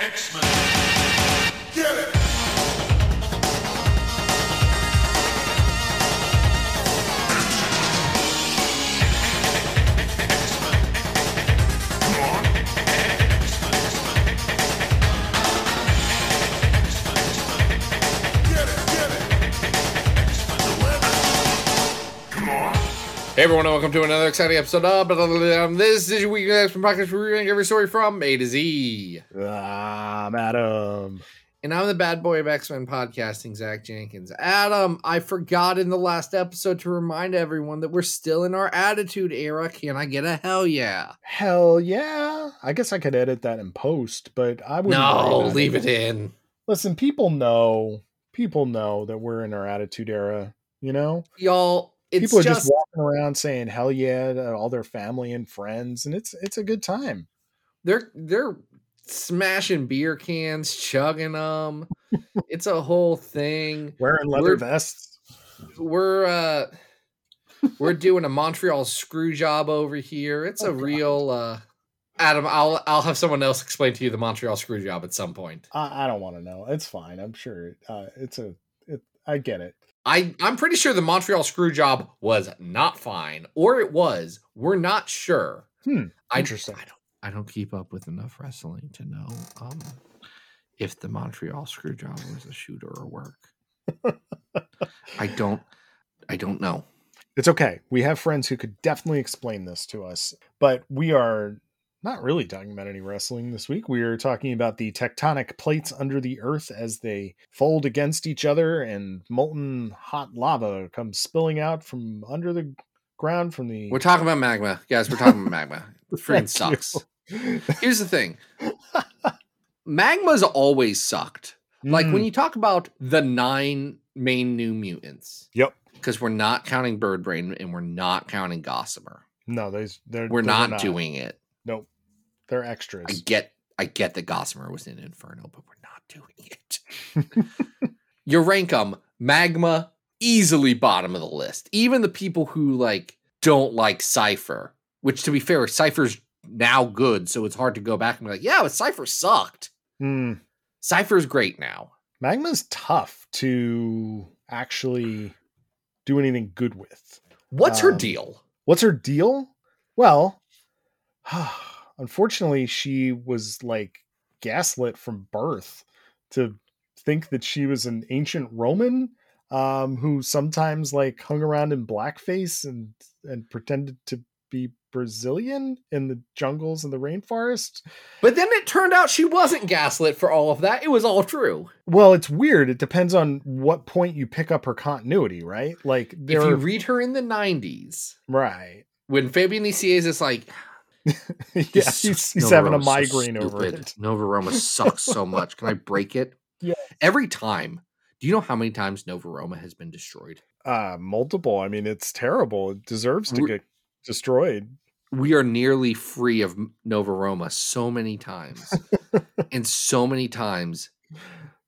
X-Men. Get it! Hey everyone, and welcome to another exciting episode of um, This is your weekly X-Men podcast where we rank every story from A to Z. Ah, Adam. And I'm the bad boy of X-Men podcasting, Zack Jenkins. Adam, I forgot in the last episode to remind everyone that we're still in our attitude era. Can I get a hell yeah? Hell yeah. I guess I could edit that in post, but I would No, leave it in. Listen, people know, people know that we're in our attitude era, you know? Y'all, it's people are just, just, around saying hell yeah to all their family and friends, and it's it's a good time. they're they're smashing beer cans, chugging them. it's a whole thing. Wearing leather We're- vests. we're uh we're doing a Montreal screw job over here. It's a Oh, God. real uh Adam, I'll I'll have someone else explain to you the Montreal screw job at some point. I, I don't want to know. It's fine. I'm sure uh, it's a. It, I get it. I I'm pretty sure the Montreal screw job was not fine, or it was. We're not sure. Hmm, I, interesting. I don't I don't keep up with enough wrestling to know um if the Montreal screw job was a shoot or a work. I don't I don't know. It's okay. We have friends who could definitely explain this to us, but we are not really talking about any wrestling this week. We are talking about the tectonic plates under the earth as they fold against each other and molten hot lava comes spilling out from under the ground from the We're talking about magma, guys. We're talking about magma. It freaking sucks. Here's the thing. Magma's always sucked. Like when Mm, you talk about the nine main new mutants, Yep. because we're not counting Birdbrain and we're not counting Gossamer. No, they're We're those are not, doing it. Nope. They're extras. I get I get that Gossamer was in Inferno, but we're not doing it. you rank them magma easily bottom of the list. Even the people who like don't like Cypher, which to be fair, Cypher's now good, so it's hard to go back and be like, yeah, but Cypher sucked. Hmm. Cypher's great now. Magma's tough to actually do anything good with. What's her Um, deal? What's her deal? Well, unfortunately, she was like gaslit from birth to think that she was an ancient Roman um, who sometimes like hung around in blackface and and pretended to be Brazilian in the jungles and the rainforest. But then it turned out she wasn't gaslit for all of that. It was all true. Well, it's weird. It depends on what point you pick up her continuity, right? Like if you are read her in the 90s, right. when Fabian Nicieza is like, yeah, he's, he's having a Roma's so migraine over it. Nova Roma sucks so much. Can I break it? Yes. Every time. Do you know how many times Nova Roma has been destroyed? Uh, multiple. I mean, it's terrible. It deserves to We're- get destroyed. We are nearly free of Nova Roma so many times. and so many times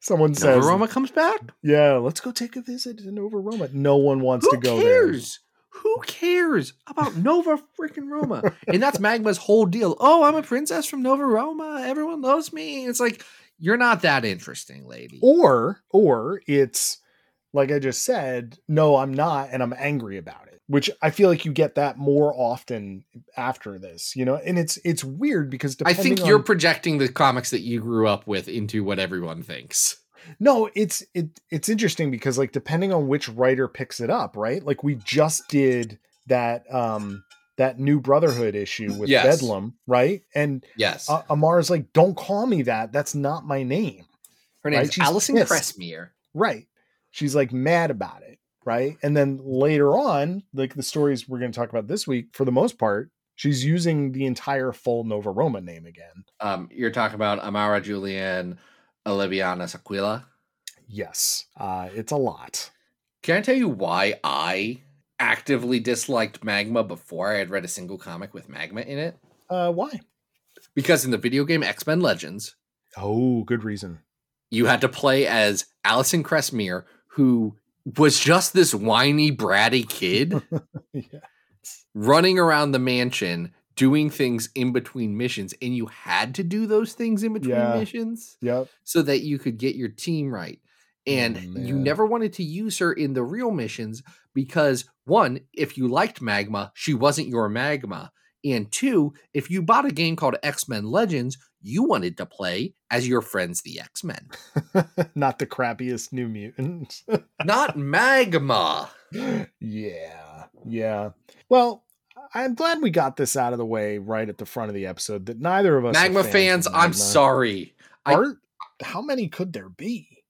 Someone Nova says, Roma comes back. "Yeah, let's go take a visit to Nova Roma." No one wants Who to go cares? Who cares about Nova freaking Roma? And that's Magma's whole deal. Oh, I'm a princess from Nova Roma. Everyone loves me. It's like you're not that interesting, lady. Or, or it's like I just said, no, I'm not, and I'm angry about it. Which I feel like you get that more often after this, you know. And it's it's weird because I think you're projecting the comics that you grew up with into what everyone thinks. No, it's it it's interesting because like depending on which writer picks it up, right? Like we just did that um that new Brotherhood issue with Yes. Bedlam, right? And Yes. uh, Amar's like, "Don't call me that. That's not my name." Her right, name's she's Allison pissed. Crestmere. Right. She's like mad about it, right? And then later on, like the stories we're going to talk about this week, for the most part, she's using the entire full Nova Roma name again. Um, you're talking about Amara Julian Oliviana Saquila. Yes, uh, it's a lot. Can I tell you why I actively disliked Magma before I had read a single comic with Magma in it? Uh, why? Because in the video game X Men Legends, Oh, good reason. you had to play as Allison Crestmere, who was just this whiny, bratty kid yeah. running around the mansion doing things in between missions, and you had to do those things in between Yeah. missions Yep. so that you could get your team right. And Oh, you never wanted to use her in the real missions because one, if you liked Magma, she wasn't your Magma. And two, if you bought a game called X Men Legends, you wanted to play as your friends, the X Men, Not the crappiest new mutant. not Magma. yeah. Yeah. Well, I'm glad we got this out of the way right at the front of the episode that neither of us are Magma fans, I'm Magma. sorry. I- how many could there be?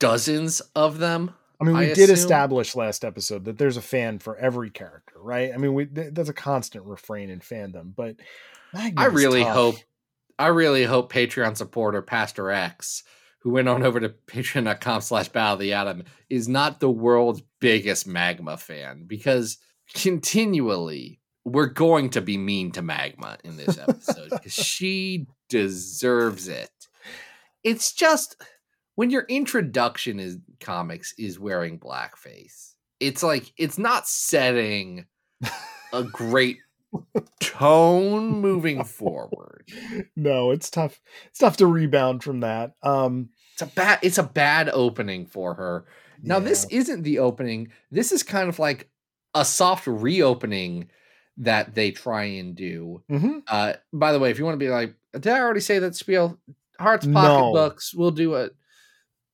Dozens of them. I mean, we I did assume- establish last episode that there's a fan for every character, right? I mean, we th- that's a constant refrain in fandom, but Magma I really tough. hope, I really hope Patreon supporter Pastor X, who went on over to patreon.com slash battle of the atom, is not the world's biggest Magma fan because continually we're going to be mean to Magma in this episode because she deserves it. It's just when your introduction is comics is wearing blackface, it's like it's not setting a great tone moving forward. no, it's tough. It's tough to rebound from that. Um, It's a bad it's a bad opening for her. Now this isn't the opening. This is kind of like a soft reopening that they try and do. hmm Uh by the way, if you want to be like, did I already say that spiel? Hearts No. pocketbooks, we'll do it.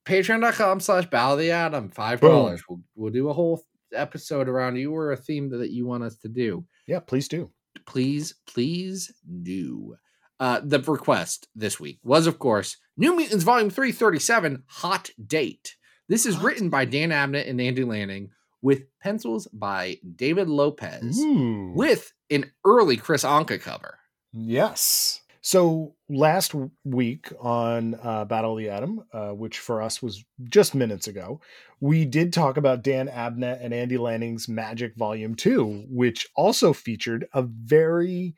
Patreon.com slash of the Atom, five dollars. We'll we'll do a whole episode around you or a theme that you want us to do. Yeah, please do. please, please do. Uh, the request this week was, of course, New Mutants Volume 337 Hot Date. This is Hot written by Dan Abnett and Andy Lanning with pencils by David Lopez Ooh. with an early Kris Anka cover. Yes. So last week on uh, Battle of the Atom, uh, which for us was just minutes ago, we did talk about Dan Abnett and Andy Lanning's Magic Volume 2, which also featured a very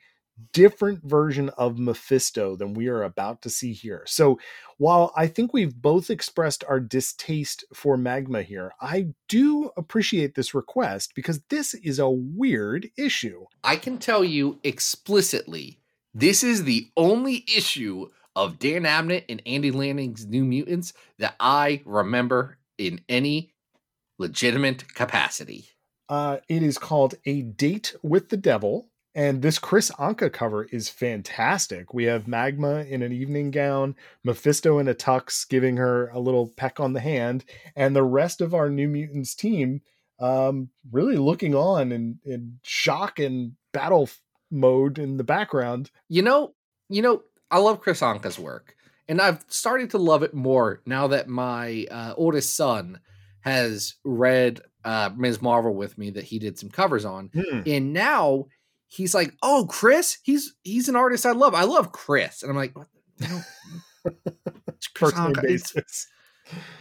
different version of Mephisto than we are about to see here. So while I think we've both expressed our distaste for Magma here, I do appreciate this request because this is a weird issue. I can tell you explicitly, this is the only issue of Dan Abnett and Andy Lanning's New Mutants that I remember in any legitimate capacity. Uh, it is called A Date with the Devil. And this Kris Anka cover is fantastic. We have Magma in an evening gown, Mephisto in a tux giving her a little peck on the hand, and the rest of our New Mutants team um, really looking on in, in shock and battle mode in the background. You know, you know, I love Kris Anka's work, and I've started to love it more now that my uh, oldest son has read uh, Ms. Marvel with me that he did some covers on, Hmm. and now he's like, "Oh, Chris, he's he's an artist I love. I love Chris," and I'm like, "What? You know, it's Kris Anka. It's, basis.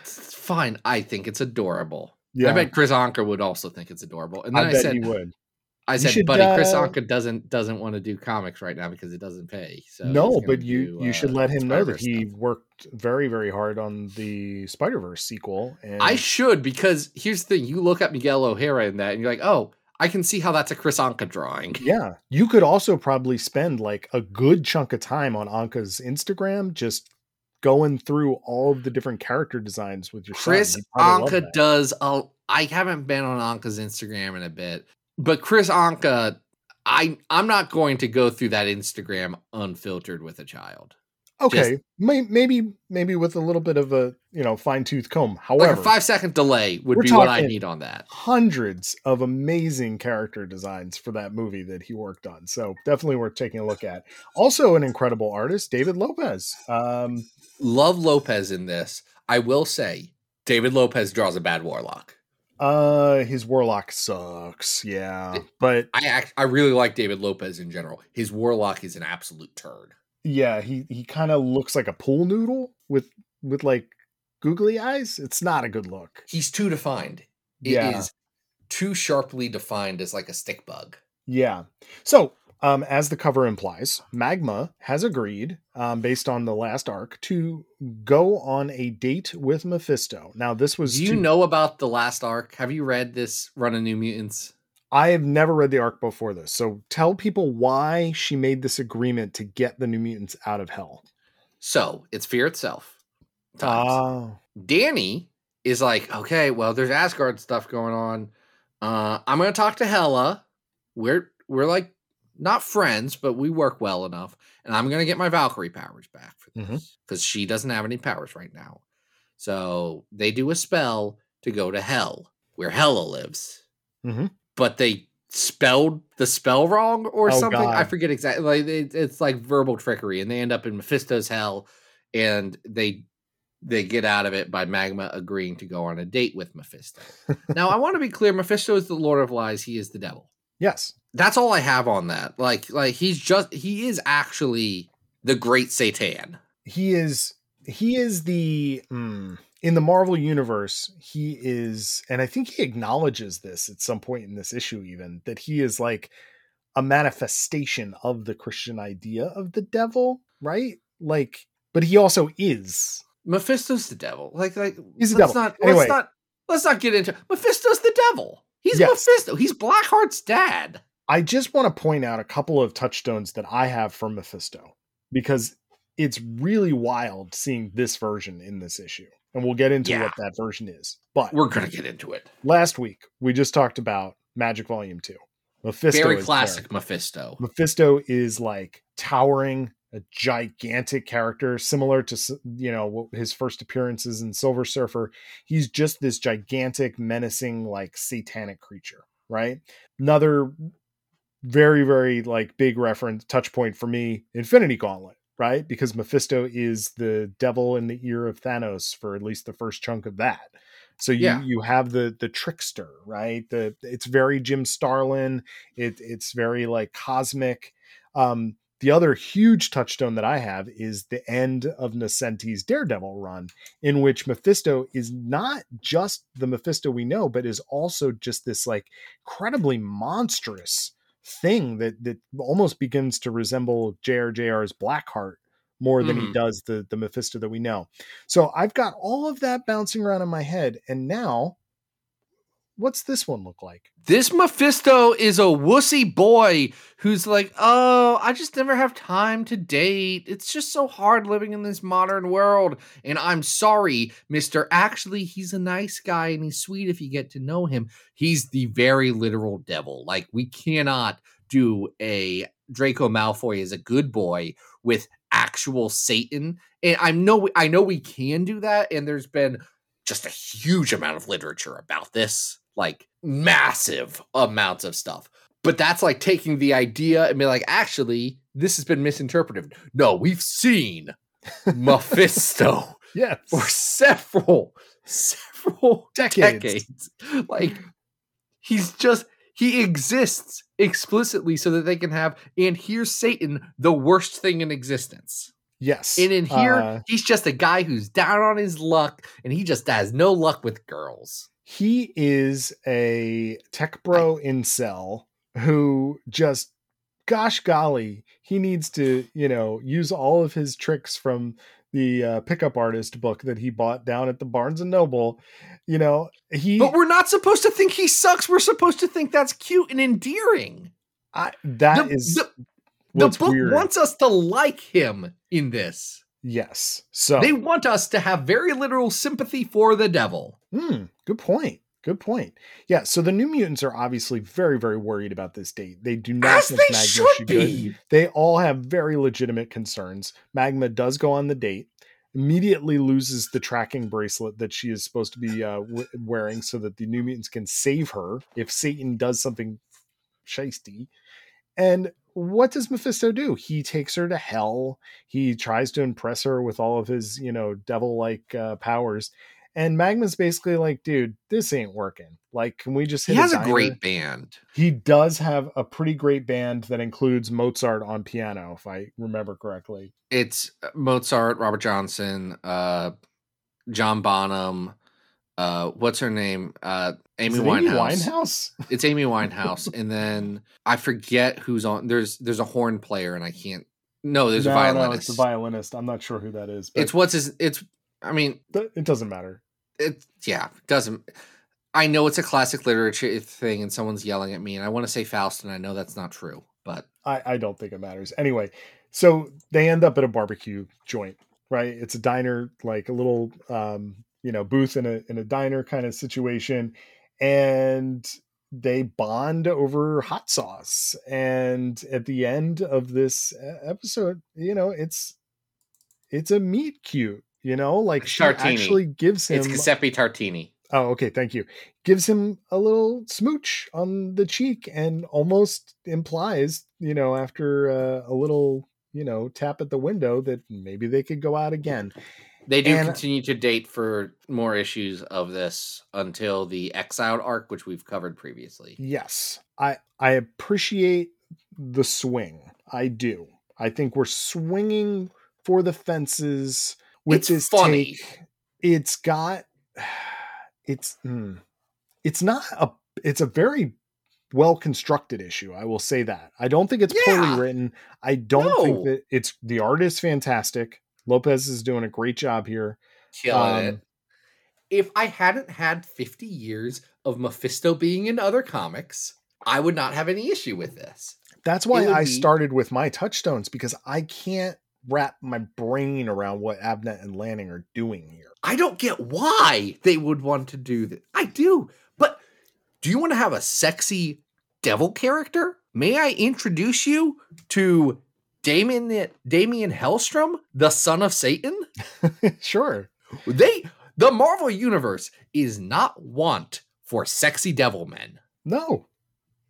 it's fine. I think it's adorable. Yeah, I bet Kris Anka would also think it's adorable." And then I I, said, you would. I said, should, buddy, Chris uh, Anka doesn't doesn't want to do comics right now because it doesn't pay. So no, but you do, you should uh, let him know that Spider-Verse he stuff. worked very very hard on the Spider Verse sequel. And I should because here's the thing: you look at Miguel O'Hara in that, and you're like, oh, I can see how that's a Kris Anka drawing. Yeah, you could also probably spend like a good chunk of time on Anka's Instagram just going through all of the different character designs with your. Chris He'd probably love Anka does. A, I haven't been on Anka's Instagram in a bit, but Kris Anka, I I'm not going to go through that Instagram unfiltered with a child. Okay, may, maybe maybe with a little bit of a you know fine tooth comb. Like However, a five second delay would be what I need on that. hundreds of amazing character designs for that movie that he worked on. So definitely worth taking a look at. Also, an incredible artist, David Lopez. Um, Love Lopez in this. I will say, David Lopez draws a bad warlock. uh, his Warlock sucks. Yeah, but I act, I really like David Lopez in general. His warlock is an absolute turd. Yeah, he he kind of looks like a pool noodle with with like googly eyes. It's not a good look. He's too defined. It is Yeah. too sharply defined as like a stick bug. Yeah. So, um, as the cover implies, Magma has agreed, um, based on the last arc, to go on a date with Mephisto. Now, this was Do you to- know about the last arc? Have you read this Run of New Mutants? I have never read the arc before this. So tell people why she made this agreement to get the New Mutants out of hell. So it's fear itself. times. Oh. Danny is like, okay, well, there's Asgard stuff going on. Uh, I'm gonna talk to Hela. We're we're like not friends, but we work well enough, and I'm gonna get my Valkyrie powers back for this Mhm. because she doesn't have any powers right now. So they do a spell to go to Hell, where Hela lives, Mhm. But they spelled the spell wrong or Oh, something. I forget exactly. Like it, it's like verbal trickery, and they end up in Mephisto's hell, and they they get out of it by Magma agreeing to go on a date with Mephisto. now, I want to be clear: Mephisto is the Lord of Lies. He is the devil. Yes. That's all I have on that. Like, like he's just he is actually the great Satan. He is he is the mm, in the Marvel universe, he is and I think he acknowledges this at some point in this issue even that he is like a manifestation of the Christian idea of the devil, right? Like but he also is. Mephisto's the devil. Like, like He's the devil. not Anyway. let's not let's not get into Mephisto's the devil. He's Yes. Mephisto. He's Blackheart's dad. I just want to point out a couple of touchstones that I have for Mephisto because it's really wild seeing this version in this issue. And we'll get into Yeah. what that version is. But We're gonna get into it. last week we just talked about Magic Volume 2. Mephisto Very classic there. Mephisto. Mephisto is like towering, a gigantic character similar to you know his first appearances in Silver Surfer. He's just this gigantic menacing like satanic creature, right? Another very very like big reference touch point for me Infinity Gauntlet, right? Because Mephisto is the devil in the ear of Thanos for at least the first chunk of that. So you Yeah. you have the the trickster, right? The it's very Jim Starlin. It it's very like cosmic. Um, the other huge touchstone that I have is the end of Nocenti's Daredevil run, in which Mephisto is not just the Mephisto we know, but is also just this like incredibly monstrous thing that that almost begins to resemble JRJR's Blackheart more than he Mhm. does the the Mephisto that we know. So I've got all of that bouncing around in my head, and now, what's this one look like? This Mephisto is a wussy boy who's like, oh, I just never have time to date. It's just so hard living in this modern world. And I'm sorry, Mr. Actually, he's a nice guy and he's sweet if you get to know him. He's the very literal devil. Like, we cannot do a Draco Malfoy as a good boy with actual Satan. And I know I know we can do that, and there's been just a huge amount of literature about this, like massive amounts of stuff. But that's like taking the idea and be like, actually, this has been misinterpreted. No, we've seen Mephisto Yes, for several, several Decades. decades. Like he's just he exists explicitly so that they can have and here's Satan, the worst thing in existence. yes. And in here, Uh, he's just a guy who's down on his luck and he just has no luck with girls. He is a tech bro incel who just gosh golly he needs to you know use all of his tricks from the uh, pickup artist book that he bought down at the barnes and noble you know he But we're not supposed to think he sucks. We're supposed to think that's cute and endearing. I, that the, is the, the book weird wants us to like him in this. Yes so They want us to have very literal sympathy for the devil. Hmm, good point. Good point. Yeah, so the New Mutants are obviously very, very worried about this date. They do not As think they Magma should go- be. They all have very legitimate concerns. Magma does go on the date, immediately loses the tracking bracelet that she is supposed to be uh, w- wearing so that the New Mutants can save her if Satan does something shisty. And what does Mephisto do? He takes her to hell. He tries to impress her with all of his, you know, devil like uh, powers. And Magma's basically like, dude, this ain't working. Like, can we just hit He has a diner?" great band. He does have a pretty great band that includes Mozart on piano, if I remember correctly. It's uh, Mozart, Robert Johnson, uh, John Bonham. Uh, what's her name? Uh, Amy Is it Winehouse. Winehouse? It's Amy Winehouse, and then I forget who's on. There's there's a horn player, and I can't. No, there's no, a no, violinist. it's a violinist. I'm not sure who that is, but it's what's his. It's. I mean, th- it doesn't matter. it. Yeah, it doesn't. I know it's a classic literature thing, and someone's yelling at me, and I want to say Faust, and I know that's not true, but I, I don't think it matters. Anyway, so they end up at a barbecue joint, right? It's a diner, like a little um, you know, booth in a in a diner kind of situation. And they bond over hot sauce. And at the end of this episode, you know, it's it's a meet cute, you know, like she Tartini. actually gives him it's Giuseppe Tartini. Oh, okay, thank you. Gives him a little smooch on the cheek and almost implies, you know, after uh, a little, you know, tap at the window that maybe they could go out again. They do And- continue to date for more issues of this until the Exiled arc, which we've covered previously. Yes. I I appreciate the swing. I do. I think we're swinging for the fences with It's this funny. take. It's got it's mm, it's not a it's a very well constructed issue. I will say that. I don't think it's Yeah. poorly written. I don't think that it's the art is fantastic. Lopez is doing a great job here. Killing Um, it. If I hadn't had 50 years of Mephisto being in other comics, I would not have any issue with this. That's why I be- started with my touchstones because I can't wrap my brain around what Abnett and Lanning are doing here. I don't get why they would want to do that. I do, but do you want to have a sexy devil character? May I introduce you to Damien Damien Hellstrom, the son of Satan? sure. They the Marvel universe is not want for sexy devil men. No.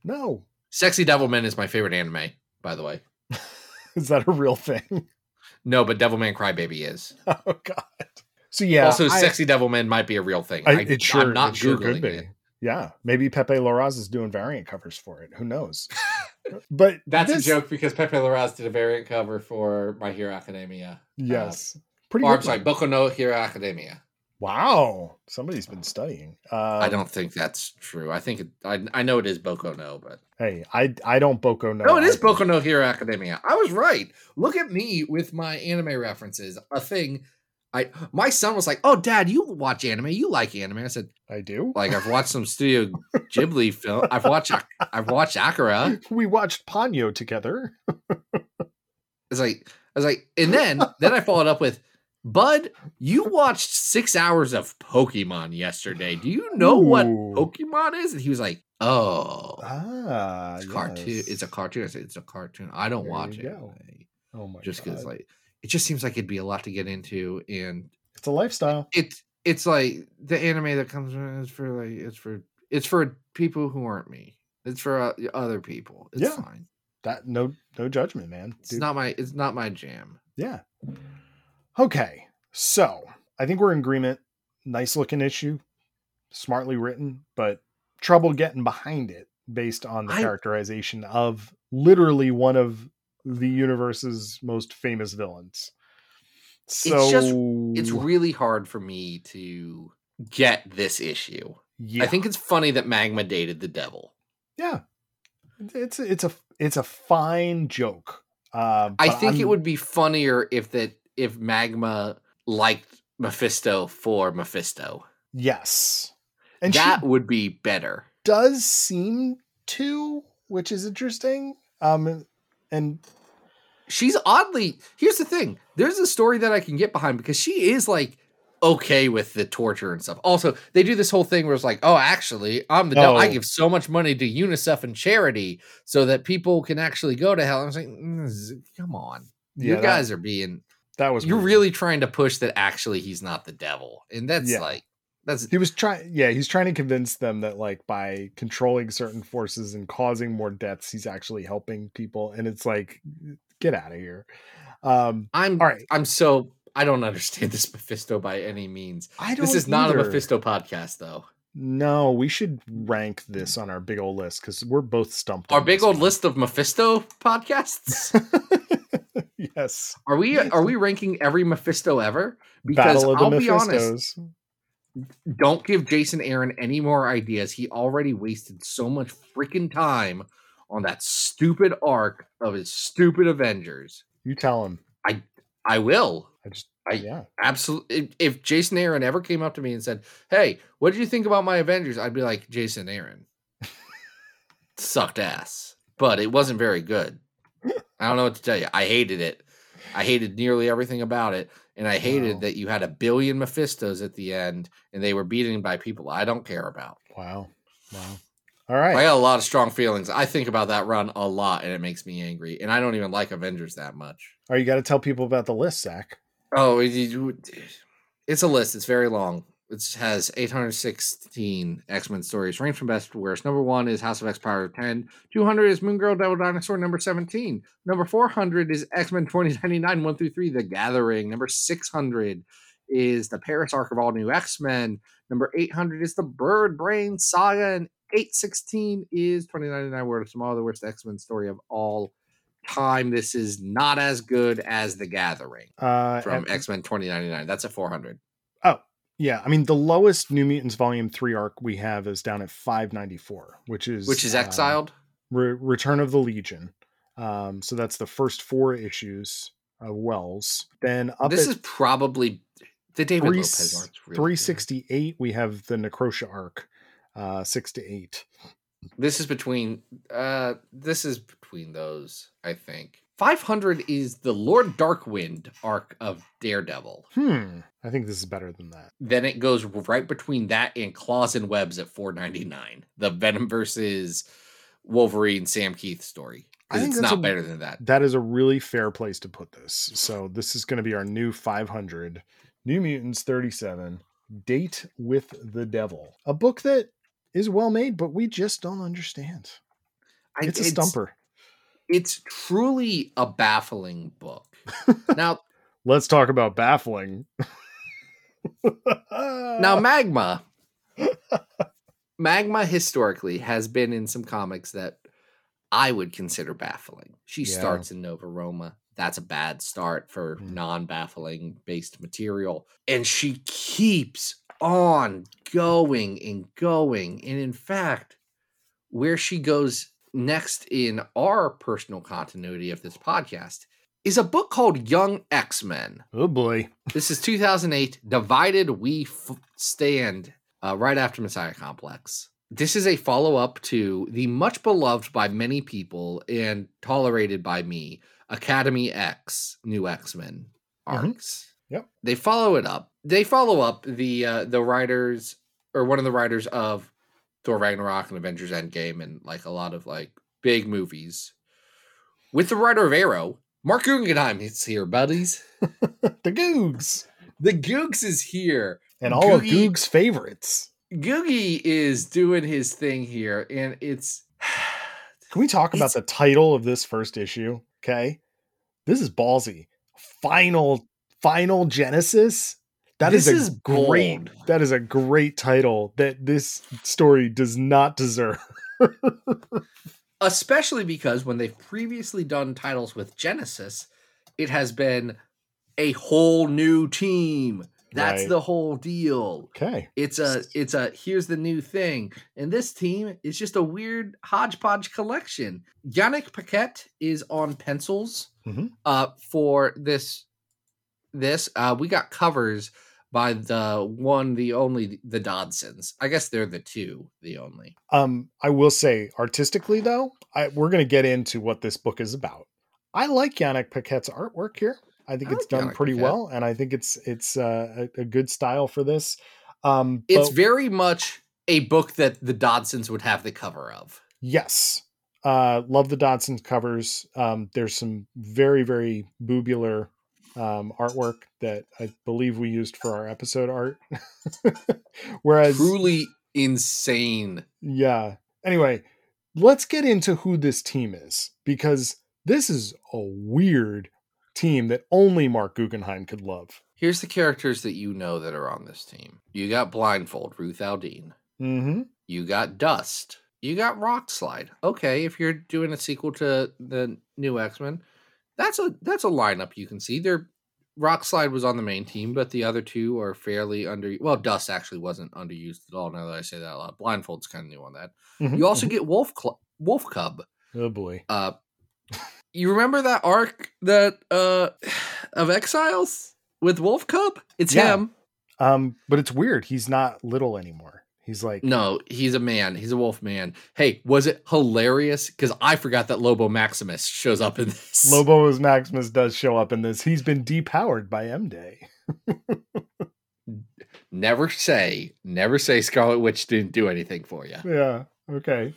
No. Sexy devil men is my favorite anime, by the way. Is that a real thing? No, but Devilman Crybaby is. Oh god. So yeah. also, I- sexy devil men might be a real thing. I, I, it sure, I'm not it sure could be. it. Yeah. Maybe Pepe Larraz is doing variant covers for it. Who knows? But That's this- a joke because Pepe Larraz did a variant cover for My Hero Academia. Yes. Pretty Or. I'm sorry, one. Boku no Hero Academia. Wow. Somebody's been studying. Um, I don't think that's true. I think it, I I know it is Boko no, but Hey, I I don't Boko no. no, it is Boko no Hero Academia. I was right. Look at me with my anime references. A thing. I my son was like, "Oh, Dad, you watch anime? You like anime?" I said, I do. "Like I've watched some Studio Ghibli film. I've watched I've watched Akira." We watched Ponyo together. It's like I was like, and then then I followed up with, Bud, you watched six hours of Pokemon yesterday. Do you know what Pokemon is? And he was like, Oh, Ah, it's a cartoon. yes. It's a cartoon. I said, It's a cartoon. I don't There watch it. go. oh my god. Just because like it just seems like it'd be a lot to get into, and it's a lifestyle. it's it's like the anime that comes in is for like it's for it's for people who aren't me. It's for uh, other people. It's Yeah. fine. That no no judgment, man. It's not my it's not my jam. yeah. Okay, so I think we're in agreement. Nice looking issue, smartly written, but trouble getting behind it based on the I- characterization of literally one of the universe's most famous villains. So just- It's really hard for me to get this issue. yeah. I think it's funny that Magma dated the devil. yeah, it's it's a it's a fine joke. Um, I think it I'm- would be funnier if that if Magma liked Mephisto for Mephisto. yes, and that would be better. does seem to, which is interesting. Um, and She's oddly here's the thing. There's a story that I can get behind because she is like okay with the torture and stuff. Also, they do this whole thing where it's like, oh, actually, I'm the devil. I give so much money to UNICEF and charity so that people can actually go to hell. i'm like, mm, come on. yeah, you that- guys are being that, was you're really trying to push that actually he's not the devil. And that's Yeah. like that's He was trying, yeah, he's trying to convince them that like by controlling certain forces and causing more deaths, he's actually helping people. And it's like, get out of here. Um, I'm all right, I'm so I don't understand this Mephisto by any means. I don't. This is not a Mephisto podcast though. No, we should rank this on our big old list because we're both stumped. Our big old one. list of Mephisto podcasts. yes, Are we are we ranking every Mephisto ever? Because Battle of the I'll be honest. Don't give Jason Aaron any more ideas. He already wasted so much freaking time on that stupid arc of his stupid Avengers. You tell him. I I will. I just I- yeah. Absolutely. If, Jason Aaron ever came up to me and said, "Hey, what did you think about my Avengers?" I'd be like, "Jason Aaron sucked ass, but it wasn't very good." I don't know what to tell you. I hated it. I hated nearly everything about it, and I hated Wow. that you had a billion Mephistos at the end, and they were beaten by people I don't care about. Wow. Wow. All right. I got a lot of strong feelings. I think about that run a lot, and it makes me angry. And I don't even like Avengers that much. All right, you got to tell people about the list, Zack. Oh, it- it- it's a list. It's very long. It has 816 X Men stories, range from best to worst. Number one is House of X Power 10. 200 is Moon Girl Devil Dinosaur. Number 17. Number 400 is X Men 2099 1 through 3, The Gathering. Number 600 is the Paris arc of all new X Men. Number 800 is the Bird Brain Saga. And 816 is 2099 World of Tomorrow, the worst X Men story of all time. This is not as good as The Gathering Uh, from X Men 2099. That's at 400. Yeah, I mean the lowest New Mutants Volume Three arc we have is down at 594, which is Which is um, exiled. Re- Return of the Legion. Um, so that's the first four issues of Wells. Then up this is probably the David three, Lopez art's really 368, we have the Necrosha arc, uh, six to eight. This is between uh this is between those, I think. 500 is the Lord Darkwind arc of Daredevil. Hmm. I think this is better than that. Then it goes right between that and Claws and Webs at 499. The Venom versus Wolverine Sam Kieth story. I 'Cause think It's not a- better than that. That is a really fair place to put this. So this is going to be our new 500. New Mutants 37. Date with the Devil. A book that is well made, but we just don't understand. I- It's a stumper. It's truly a baffling book. now, Let's talk about baffling. Now, Magma, Magma historically has been in some comics that I would consider baffling. She Yeah. starts in Nova Roma. That's a bad start for Mm. non-baffling based material, and she keeps on going and going. And in fact, where she goes next in our personal continuity of this podcast is a book called Young X-Men. oh boy. This is 2008. Divided We F- Stand, uh, right after Messiah Complex. This is a follow up to the much beloved by many people and tolerated by me Academy X New X Men Mhm. arcs. Yep. They follow it up. They follow up the uh, the writers or one of the writers of Thor Ragnarok and Avengers Endgame and like a lot of like big movies with the writer of Arrow. Marc Guggenheim is here, buddies. the Googs. The Googs is here. And all of Googie- Goog's favorites. Googie is doing his thing here, and it's Can we talk about It's- the title of this first issue? Okay. This is ballsy. Final Final Genesis. That is This a is great bold. that is a great title that this story does not deserve. especially because when they've previously done titles with Genesis, it has been a whole new team. That's Right. the whole deal. Okay. It's a it's a here's the new thing. And this team is just a weird hodgepodge collection. Yanick Paquette is on pencils Mhm. uh for this this. Uh we got covers by the one, the only the Dodsons. I guess they're the two, the only. Um, I will say artistically though, I, we're gonna get into what this book is about. I like Yanick Paquette's artwork here. I think I it's like done Yanick pretty Paquette. well, and I think it's it's uh, a, a good style for this. Um, It's but- very much a book that the Dodsons would have the cover of. Yes. Uh love the Dodson covers. Um there's some very very boobular um artwork that I believe we used for our episode art. Whereas Truly insane. yeah. Anyway, let's get into who this team is because this is a weird team that only Marc Guggenheim could love. Here's the characters that you know that are on this team. You got Blindfold, Ruth Aldine. Mhm. You got Dust. You got Rock Slide. Okay, if you're doing a sequel to the new X Men, that's a that's a lineup you can see. There, Rock Slide was on the main team, but the other two are fairly under. Well, Dust actually wasn't underused at all. Now that I say that out loud, Blindfold's kind of new on that. Mhm. You also get Wolf Cl- Wolf Cub. Oh boy. Uh, you remember that arc that uh of Exiles? with Wolf Cub. It's Yeah. him. Um, but it's weird. He's not little anymore. He's like No, he's a man. He's a wolf man. Hey, was it hilarious? Because I forgot that Lobo Maximus shows up in this. Lobo Maximus does show up in this. He's been depowered by M Day. Never say, never say Scarlet Witch didn't do anything for you. Yeah. Okay.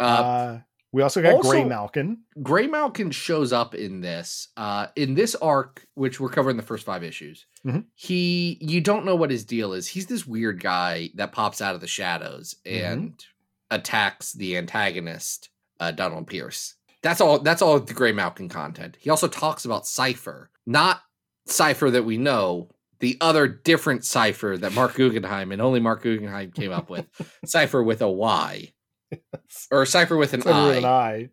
Uh, Uh, we also got Gray Malkin. Gray Malkin shows up in this. Uh, in this arc, which we're covering the first five issues. Mhm. He, you don't know what his deal is. He's this weird guy that pops out of the shadows Mhm. and attacks the antagonist, uh, Donald Pierce. That's all. That's all the Gray Malkin content. He also talks about Cipher, not Cipher that we know. The other different Cipher that Marc Guggenheim and only Marc Guggenheim came up with. Cipher with a Y. Or Cipher with an Cipher I. with an eye.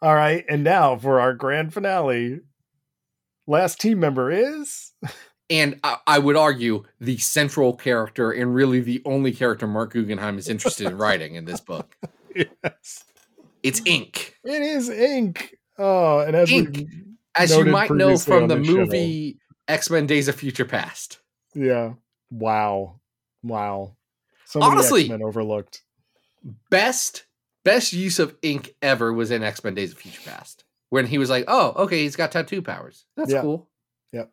All right. And now for our grand finale. Last team member is and I, I would argue the central character and really the only character Marc Guggenheim is interested in writing in this book. yes. It's Ink. It is ink. Oh, and as Ink. we As you might know from the movie X Men Days of Future Past. Yeah. Wow. Wow. So many Honestly- X-Men overlooked. Best best use of ink ever was in X Men Days of Future Past. When he was like, oh, okay, he's got tattoo powers. That's Yeah. cool. Yep.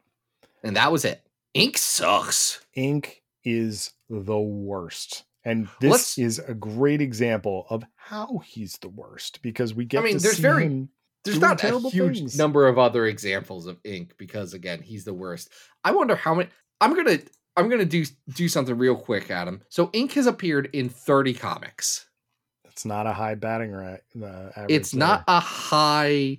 And that was it. Ink sucks. Ink is the worst. And this Let's- is a great example of how he's the worst because we get I mean, to there's see very- There's not a huge things. number of other examples of ink because again, he's the worst. I wonder how many I'm gonna I'm gonna do do something real quick, Adam. So Ink has appeared in 30 comics. It's not a high batting rate. uh. It's not there. a high.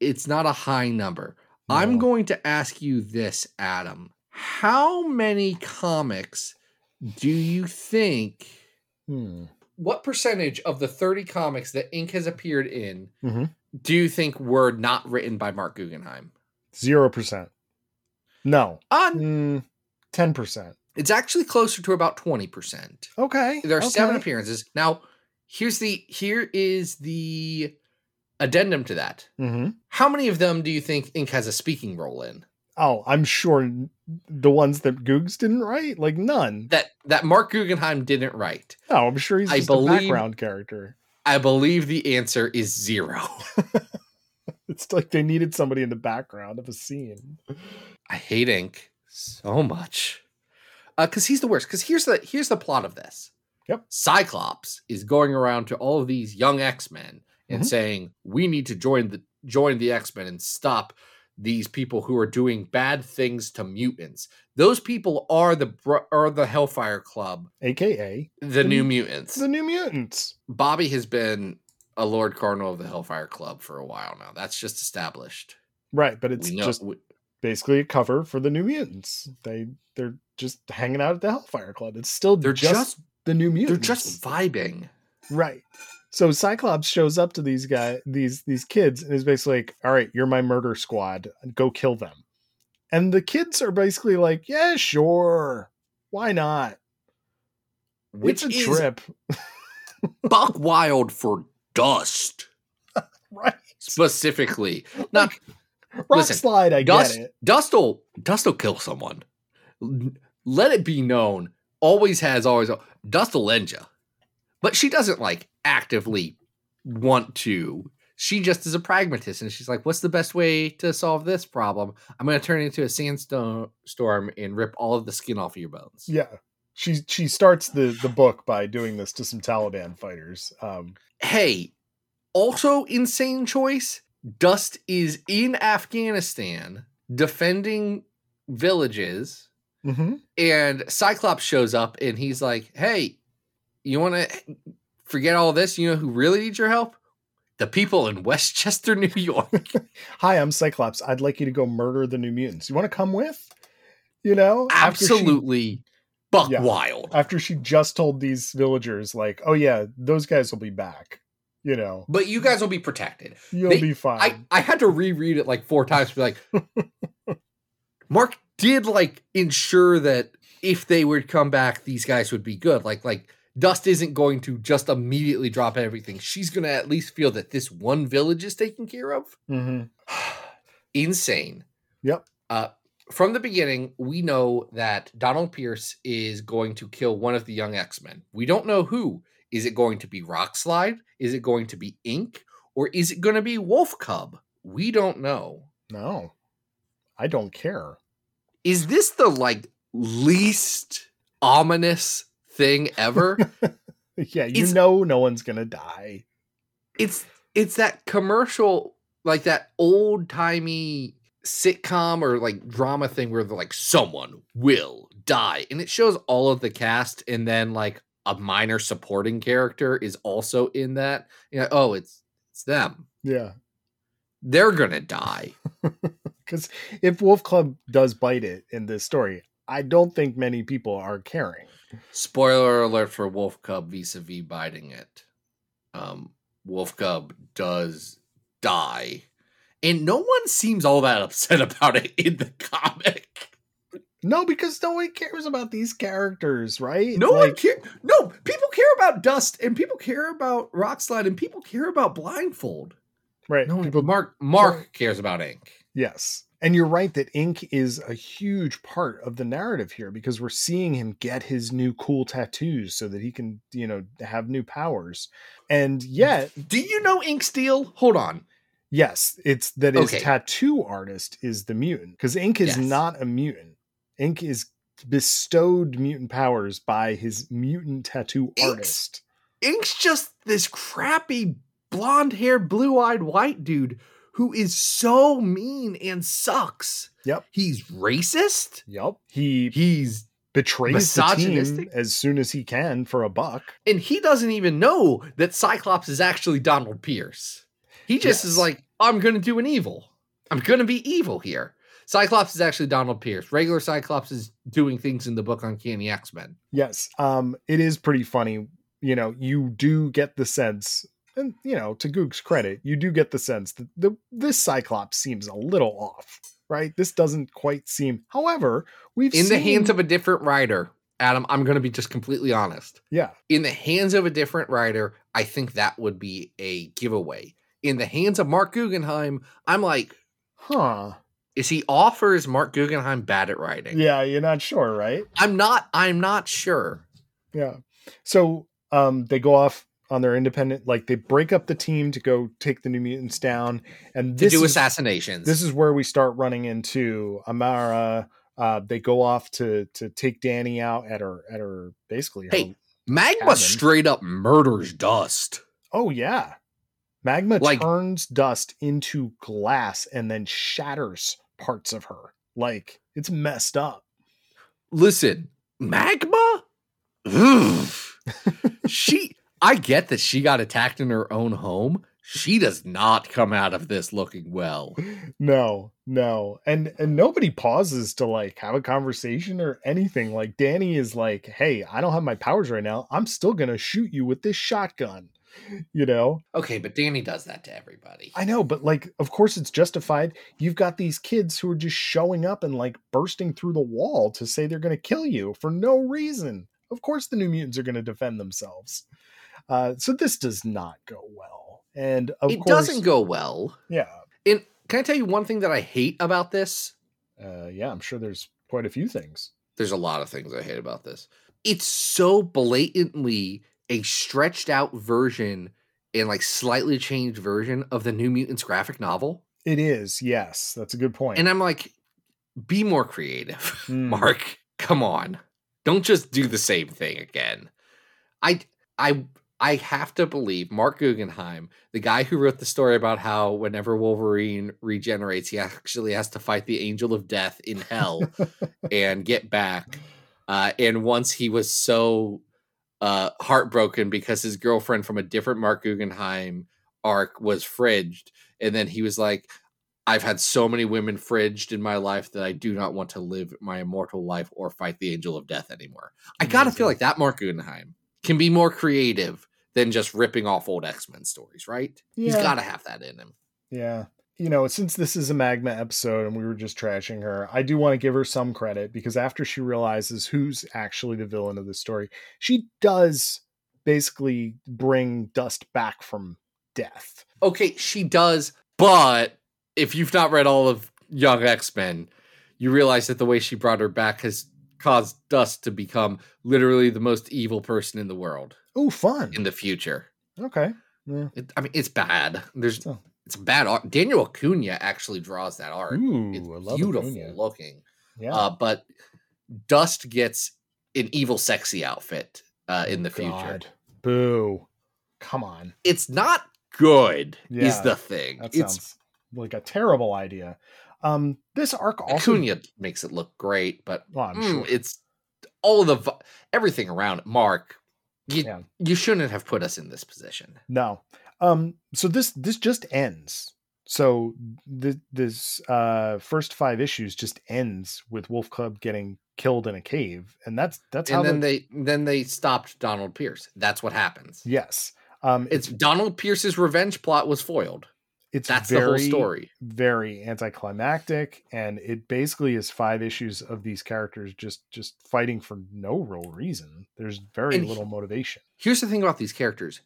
It's not a high number. No. I'm going to ask you this, Adam. How many comics do you think? Hmm. What percentage of the 30 comics that Ink has appeared in mm-hmm. do you think were not written by Marc Guggenheim? Zero percent. No. Uh, mm. 10%. It's actually closer to about 20%. Okay. There are okay. seven appearances. Now, here's the here is the addendum to that. Mm-hmm. How many of them do you think Ink has a speaking role in? Oh, I'm sure the ones that Googs didn't write, like none. That that Marc Guggenheim didn't write. Oh, I'm sure he's I believe, a background character. I believe the answer is zero. it's like they needed somebody in the background of a scene. I hate Ink so much. Uh, cuz he's the worst. Cuz here's the here's the plot of this. Yep. Cyclops is going around to all of these young X-Men and Mhm. saying, "We need to join the join the X-Men and stop these people who are doing bad things to mutants." Those people are the are the Hellfire Club, AKA the New Mm. Mutants. the New Mutants. Bobby has been a Lord Cardinal of the Hellfire Club for a while now. That's just established. Right, but it's we know just we- basically a cover for the New Mutants. They they're just hanging out at the Hellfire Club. It's still they're just, just the New Mutants. they're just vibing. Right. So Cyclops shows up to these guys, these these kids, and is basically like, "All right, you're my murder squad. Go kill them." And the kids are basically like, "Yeah, sure. Why not? Which it's a trip." buck wild for dust Right. specifically. Not Rock listen, slide, I dust. get it. Dust'll Dust'll kill someone. Let it be known. Always has always. Dust'll end you, but she doesn't like actively want to. She just is a pragmatist, and she's like, "What's the best way to solve this problem? I'm going to turn it into a sandstorm storm and rip all of the skin off of your bones." Yeah. She she starts the the book by doing this to some Taliban fighters. Um hey, also insane choice. Dust is in Afghanistan defending villages, mhm. and Cyclops shows up and he's like, Hey, you want to forget all this? You know who really needs your help? The people in Westchester, New York. Hi, I'm Cyclops. I'd like you to go murder the New Mutants. You want to come with? You know? She- Absolutely buck Yeah. wild. after she just told these villagers like oh yeah those guys will be back you know But you guys will be protected. you'll They- be fine I, I had to reread it like four times to be like, Marc did like ensure that if they would come back, these guys would be good. Like, like Dust isn't going to just immediately drop everything. She's going to at least feel that this one village is taken care of. Mhm. Insane. Yep. Uh, from the beginning, we know that Donald Pierce is going to kill one of the young X Men. We don't know who. Is it going to be Rockslide? Is it going to be Ink? Or is it going to be Wolf Cub? We don't know. No, I don't care. Is this the like least ominous thing ever? yeah, you It's- know, no one's gonna die. it's it's that commercial like that old timey sitcom or like drama thing where they're like someone will die and it shows all of the cast and then like a minor supporting character is also in that you know oh it's it's them. Yeah, they're gonna die. Because if Wolf Cub does bite it in this story, I don't think many people are caring. spoiler alert for wolf cub vis-a-vis biting it. Um wolf cub does die. And no one seems all that upset about it in the comic No, because nobody cares about these characters, right? No one care. No, people care about Dust, and people care about Rockslide, and people care about Blindfold. right? No one. people Marc Marc cares about Ink. Yes. And you're right that ink is a huge part of the narrative here because we're seeing him get his new cool tattoos so that he can, you know, have new powers. And yet, Do you know Ink Steel? Hold on. yes, it's that his Okay. tattoo artist is the mutant because ink is Yes. not a mutant. Ink is bestowed mutant powers by his mutant tattoo Ink's- artist. Ink's just this crappy blonde haired, blue eyed white dude who is so mean and sucks. Yep. He's racist. Yep. He He's betrays the team as soon as he can for a buck. and he doesn't even know that Cyclops is actually Donald Pierce. He just is like, I'm gonna do an evil. I'm gonna be evil here. Cyclops is actually Donald Pierce. Regular Cyclops is doing things in the book Uncanny X Men. Yes. Um, it is pretty funny. You know, you do get the sense, and you know, to Goog's credit, you do get the sense that the this Cyclops seems a little off, right? This doesn't quite seem. However, we've In the hands of a different writer, Adam, I'm gonna be just completely honest. yeah, In the hands of a different writer, I think that would be a giveaway. In the hands of Marc Guggenheim, I'm like, huh? Is he off or is Marc Guggenheim bad at writing? Yeah, you're not sure, right? I'm not. I'm not sure. Yeah. So um they go off on their independent like they break up the team to go take the new mutants down and To do is, assassinations. this is where we start running into Amara uh they go off to to take Dani out at her at her basically her, Hey, Magma cabin. straight up murders Dust. Oh yeah. Magma Like- turns dust into glass and then shatters parts of her. Like it's messed up. Listen, Magma? She I get that she got attacked in her own home. She does not come out of this looking well. No, no. And and nobody pauses to like have a conversation or anything. Like Dani is like, "Hey, I don't have my powers right now. I'm still to shoot you with this shotgun." You know? Okay, but Dani does that to everybody. I know, but like of course it's justified. You've got these kids who are just showing up and like bursting through the wall to say they're going to kill you for no reason. Of course the new mutants are going to defend themselves. Uh so this does not go well. And of it course doesn't go well. Yeah. And can I tell you one thing that I hate about this? Uh yeah, I'm sure there's quite a few things. There's a lot of things I hate about this. It's so blatantly a stretched out version and like slightly changed version of the New Mutants graphic novel. It is, yes. That's a good point. And I'm like, be more creative, Mm. Marc. Come on. Don't just do the same thing again. I I I have to believe Marc Guggenheim, the guy who wrote the story about how whenever Wolverine regenerates, he actually has to fight the angel of death in hell and get back. Uh, and once he was so uh, heartbroken because his girlfriend from a different Marc Guggenheim arc was fridged, and then he was like, "I've had so many women fridged in my life that I do not want to live my immortal life or fight the angel of death anymore." I gotta feel like that Marc Guggenheim can be more creative than just ripping off old X Men stories, right? He's got to have that in him. yeah. You know, since this is a Magma episode and we were just trashing her, I do want to give her some credit because after she realizes who's actually the villain of the story, she does basically bring Dust back from death. Okay, she does, but if you've not read all of Young X Men, you realize that the way she brought her back has caused Dust to become literally the most evil person in the world Oh, fun. in the future. Okay. Yeah. It, I mean, it's bad. There's So- it's bad art. Daniel Acuna actually draws that art. Ooh, it's I love beautiful Acuna. looking. Yeah. Uh, but Dust gets an evil, sexy outfit uh, in the future. Oh, Boo. Come on. It's not good. Is the thing? That It's sounds like a terrible idea. Um, this arc also. Acuna makes it look great, but Well, I'm mm, sure. it's all of the everything around it. Marc, you Yeah. you shouldn't have put us in this position. No. Um, so this this just ends. So th- this uh first five issues just ends with Wolf Cub getting killed in a cave, and that's that's how and then the, they then they stopped Donald Pierce. That's what happens. yes. Um, It's Donald Pierce's revenge plot was foiled. it's That's very, the whole story. very anticlimactic and it basically is five issues of these characters just just fighting for no real reason there's very And little motivation Here's the thing about these characters.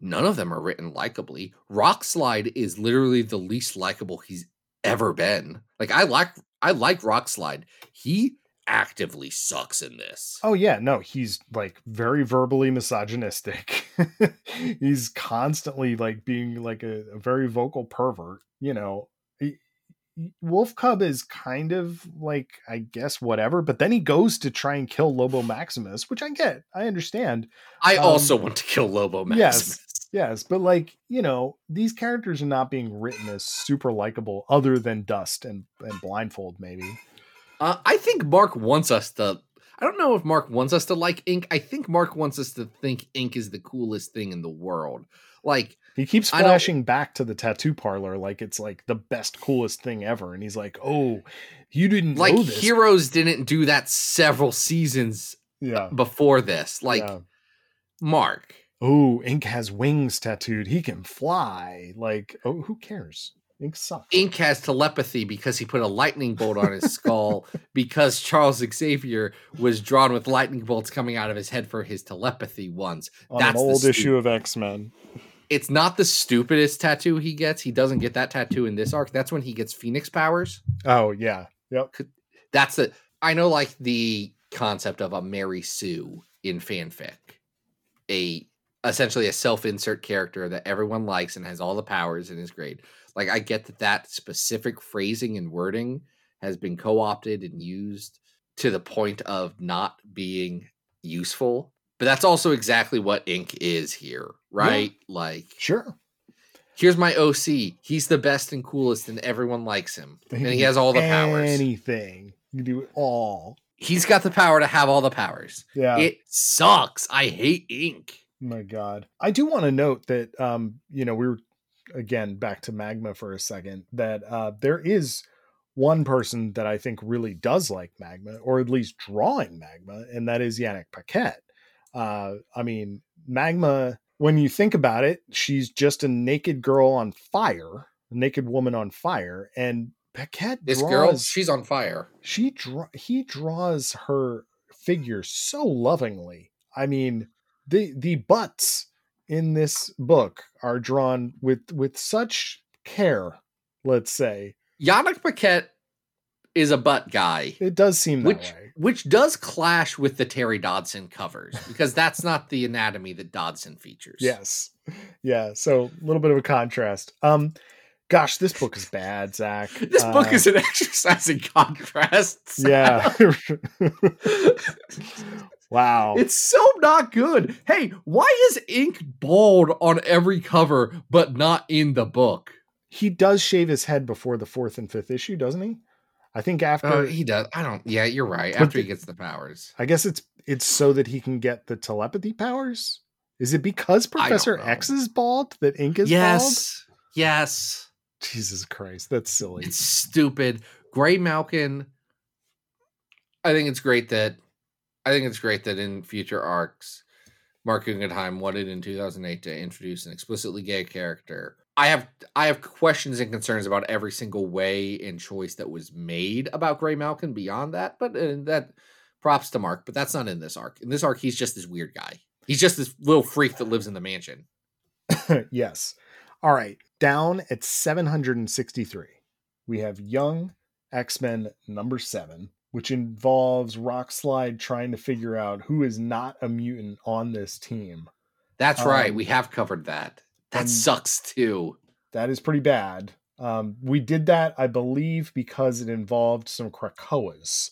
None of them are written likably. Rockslide is literally the least likable he's ever been. Like I like I like Rockslide. He actively sucks in this. oh yeah no he's like very verbally misogynistic he's constantly like being like a, a very vocal pervert you know He- wolf cub is kind of like i guess whatever but then he goes to try and kill lobo maximus which i get i understand I um, also want to kill Lobo Maximus. Yes, but like, you know, these characters are not being written as super likable other than Dust and, and Blindfold, maybe. Uh, I think Marc wants us to. I don't know if Marc wants us to like Ink. I think Marc wants us to think Ink is the coolest thing in the world. Like, He keeps flashing back to the tattoo parlor like it's like the best, coolest thing ever. And he's like, Oh, you didn't like know this. Heroes didn't do that several seasons yeah. before this. Like, yeah. Marc, Oh, Ink has wings tattooed. He can fly. Like, oh, who cares? Ink sucks. Ink has telepathy because he put a lightning bolt on his skull because Charles Xavier was drawn with lightning bolts coming out of his head for his telepathy once. on that's an the old issue of X Men. It's not the stupidest tattoo he gets. He doesn't get that tattoo in this arc. That's when he gets Phoenix powers. Oh, yeah. Yep. That's the I know like the concept of a Mary Sue in fanfic. A essentially a self-insert character that everyone likes and has all the powers and is great. Like I get that that specific phrasing and wording has been co-opted and used to the point of not being useful. But that's also exactly what ink is here, right? Like Sure. here's my OC. He's the best and coolest and everyone likes him. And he has all the powers. Anything. You can do it all. He's got the power to have all the powers. Yeah. It sucks. I hate ink. My God. I do want to note that um, you know, we were again back to magma for a second, that uh there is one person that I think really does like magma, or at least drawing magma, and that is Yanick Paquette. Uh I mean, magma, when you think about it, she's just a naked girl on fire, a naked woman on fire, and Paquette This draws, girl, she's on fire. she draw he draws her figure so lovingly. I mean, the the butts in this book are drawn with with such care. Let's say Yanick Paquette is a butt guy, it does seem that which way. which does clash with the Terry Dodson covers because that's not the anatomy that Dodson features. Yes, yeah. So a little bit of a contrast. Um, gosh, this book is bad, Zack. This book Uh, is an exercise in contrasts. yeah. wow. It's so not good. Hey, why is ink bald on every cover but not in the book? he does shave his head before the fourth and fifth issue, doesn't he? I think after Oh, he does. I don't. Yeah, you're right. After he gets the powers. I guess it's it's so that he can get the telepathy powers. Is it because Professor. X is bald that Ink is yes. Yes. bald? Jesus Christ, that's silly. It's stupid. Graymalkin. I think it's great that I think it's great that in future arcs, Marc Guggenheim wanted in 2008 to introduce an explicitly gay character. I have I have questions and concerns about every single way and choice that was made about Graymalkin beyond that, but uh, that props to Marc, but that's not in this arc. In this arc, he's just this weird guy. He's just this little freak that lives in the mansion. yes. All right. Down at 763, we have young X Men number seven, which involves Rockslide trying to figure out who is not a mutant on this team. That's right. Um, We have covered that. That sucks too. That is pretty bad. Um, we did that, I believe, because it involved some Krakoas.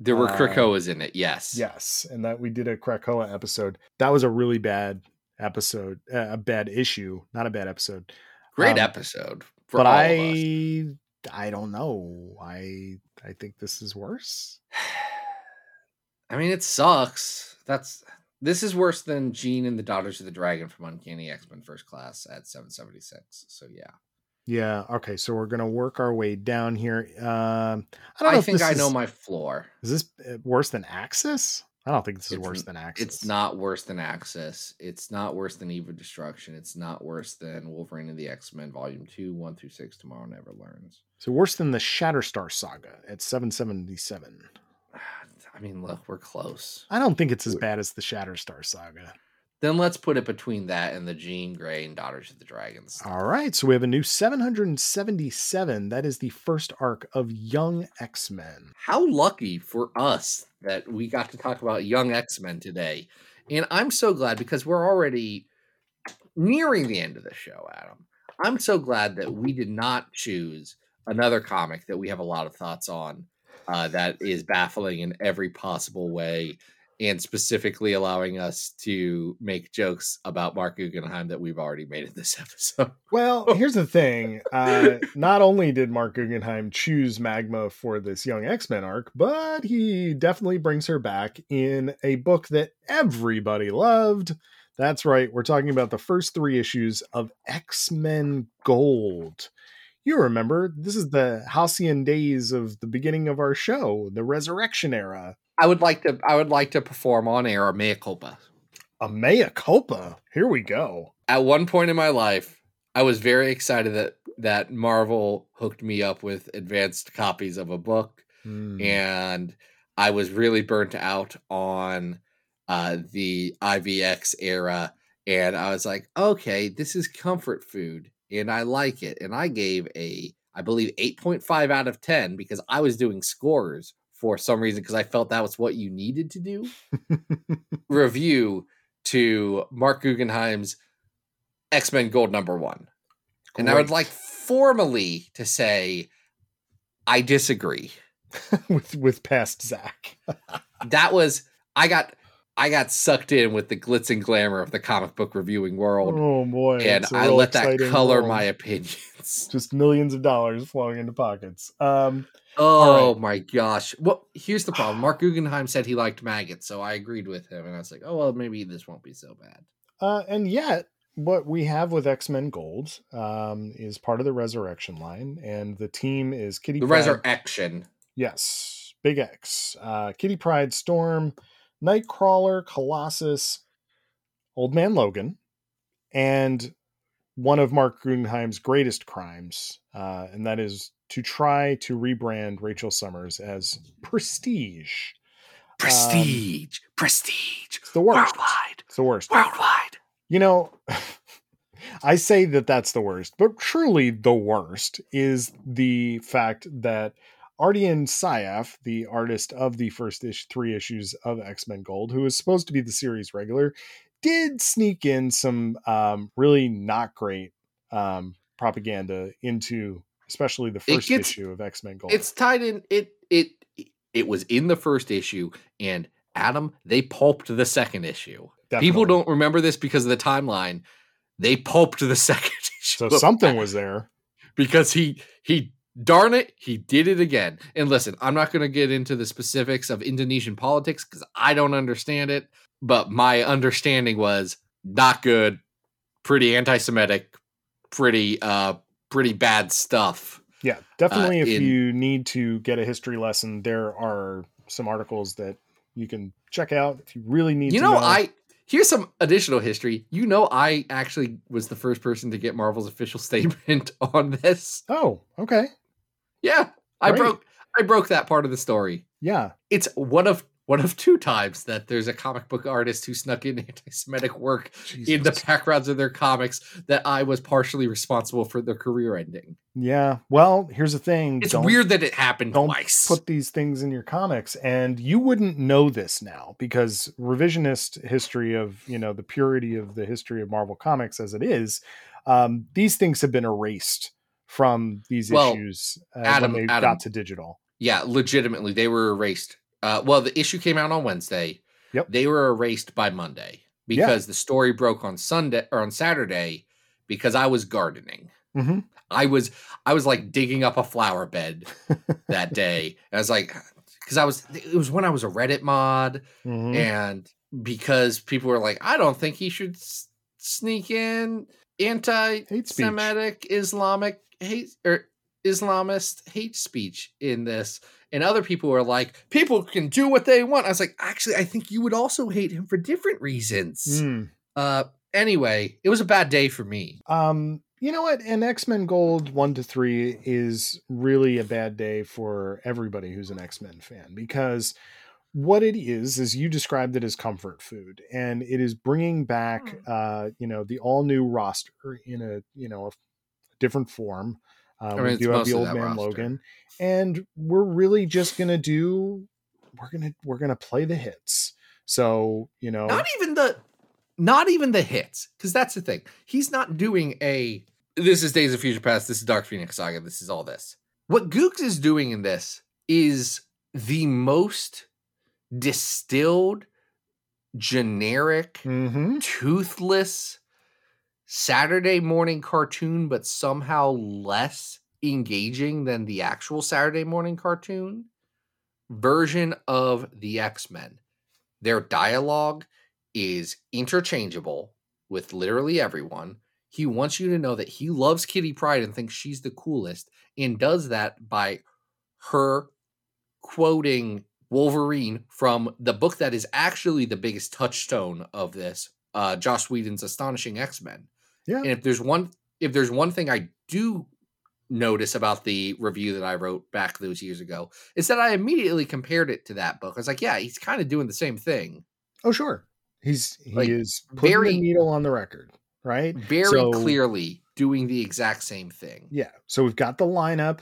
There were uh, Krakoas in it. Yes. Yes, and that we did a Krakoa episode. That was a really bad episode, uh, a bad issue, not a bad episode. Great Um, episode for but all I. I don't know. I, I think this is worse. I mean, it sucks. That's this is worse than Jean and the Daughters of the Dragon from Uncanny X Men First Class at 776. So yeah, Yeah. Okay. So we're gonna work our way down here. Um, I don't know. I if think I know my floor. Is this uh, worse than Axis? I don't think this is It's worse than Axis. It's not worse than Axis. It's not worse than Eva Destruction. It's not worse than Wolverine and the X Men Volume Two, One through Six. Tomorrow Never Learns. So worse than the Shatterstar saga at 777. I mean, look, we're close. I don't think it's as bad as the Shatterstar saga. Then let's put it between that and the Jean Grey and Daughters of the Dragons. All right, so we have a new 777. That is the first arc of Young X-Men. How lucky for us that we got to talk about young X Men today. And I'm so glad because we're already nearing the end of the show, Adam. I'm so glad that we did not choose another comic that we have a lot of thoughts on uh, that is baffling in every possible way and specifically allowing us to make jokes about Marc Guggenheim that we've already made in this episode. Well, here's the thing. Uh, not only did Marc Guggenheim choose Magma for this Young X-Men arc, but he definitely brings her back in a book that everybody loved. That's right. We're talking about the first three issues of X-Men Gold. You remember, this is the halcyon days of the beginning of our show, the resurrection era. I would like to I would like to perform on air a mea culpa. A mea culpa. Here we go. at one point in my life, I was very excited that that Marvel hooked me up with advanced copies of a book, Hmm. and I was really burnt out on uh, the IVX era. And I was like, okay, this is comfort food, and I like it. And I gave a, I believe, eight point five out of ten because I was doing scores for some reason because I felt that was what you needed to do. Review to Marc Guggenheim's X Men Gold number one. And I would like formally to say, I disagree. with with past Zack. That was I got I got sucked in with the glitz and glamour of the comic book reviewing world, Oh boy! and I let that color world. my opinions. just millions of dollars flowing into pockets. Um, Oh right. my gosh! Well, here's the problem. Marc Guggenheim said he liked maggots, so I agreed with him, and I was like, "Oh well, maybe this won't be so bad." uh, and yet, what we have with X Men Gold um, is part of the Resurrection line, and the team is Kitty. The Pryde- resurrection. Yes, Big X, uh, Kitty Pryde, Storm, Nightcrawler, Colossus, Old Man Logan, and one of Marc Guggenheim's greatest crimes, uh, and that is to try to rebrand Rachel Summers as Prestige. Prestige, prestige, It's the worst. worldwide, It's the worst. worldwide. You know, I say that that's the worst, but truly the worst is the fact that Ardian Syaf, the artist of the first ish, three issues of X Men Gold, who is supposed to be the series regular, did sneak in some um, really not great um, propaganda into, especially the first gets- issue of X Men Gold. It's tied in. It it it was in the first issue, and Adam they pulped the second issue. People don't remember this because of the timeline. They pulped the second issue. So something was there. because he he darn it he did it again. And listen, I'm not going to get into the specifics of Indonesian politics because I don't understand it. But my understanding was not good, pretty anti-Semitic, pretty uh pretty bad stuff. Yeah, definitely. if in- you need to get a history lesson, there are some articles that you can check out if you really need you to know, I here's some additional history. You know, I actually was the first person to get Marvel's official statement on this. Oh, okay. Yeah, I Great. broke I broke that part of the story. Yeah. It's one of one of two times that there's a comic book artist who snuck in anti-Semitic work in the backgrounds of their comics that I was partially responsible for their career ending. Yeah. Well, here's the thing. It's Don't weird that it happened don't twice. Put these things in your comics, and you wouldn't know this now because revisionist history of you know the purity of the history of Marvel Comics as it is, um, these things have been erased from these Well, issues uh, Adam- when they Adam, got to digital. yeah, legitimately, they were erased. Uh, well, the issue came out on Wednesday. Yep. They were erased by Monday Yeah. because the story broke on Sunday or on Saturday because I was gardening. hmm I was I was like digging up a flower bed that day. And I was like, because I was it was when I was a Reddit mod, hmm and because people were like, I don't think he should s- sneak in anti-Semitic Islamic hate or Islamist hate speech in this. And other people were like, people can do what they want. I was like, actually, I think you would also hate him for different reasons. Mm. Uh, anyway, it was a bad day for me. Um, you know what? And X Men Gold one to three is really a bad day for everybody who's an X Men fan because what it is is you described it as comfort food, and it is bringing back, uh, you know, the all new roster in a you know a different form. Uh, mean, we do have the old man roster. Logan, and we're really just gonna do we're gonna we're gonna play the hits. So you know, not even the not even the hits because that's the thing he's not doing a this is days of future past this is dark phoenix saga this is all this what Googs is doing in this is the most distilled generic Mhm. toothless saturday morning cartoon but somehow less engaging than the actual saturday morning cartoon version of the x-men their dialogue is interchangeable with literally everyone. He wants you to know that he loves Kitty Pryde and thinks she's the coolest, and does that by her quoting Wolverine from the book that is actually the biggest touchstone of this, uh, Joss Whedon's Astonishing X Men. Yeah. And if there's one, if there's one thing I do notice about the review that I wrote back those years ago, is that I immediately compared it to that book. I was like, yeah, he's kind of doing the same thing. Oh, sure. He's he Like, is putting very- the needle on the record, right? very So- clearly doing the exact same thing. Yeah. So we've got the lineup.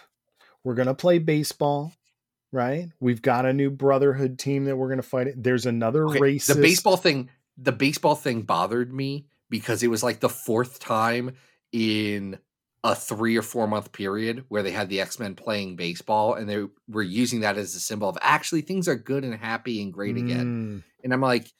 We're gonna play baseball, right? We've got a new brotherhood team that we're gonna fight. It. There's another Okay, racist. the baseball thing, the baseball thing bothered me because it was like the fourth time in a three or four month period where they had the X Men playing baseball and they were using that as a symbol of actually things are good and happy and great again. Mm, And I'm like,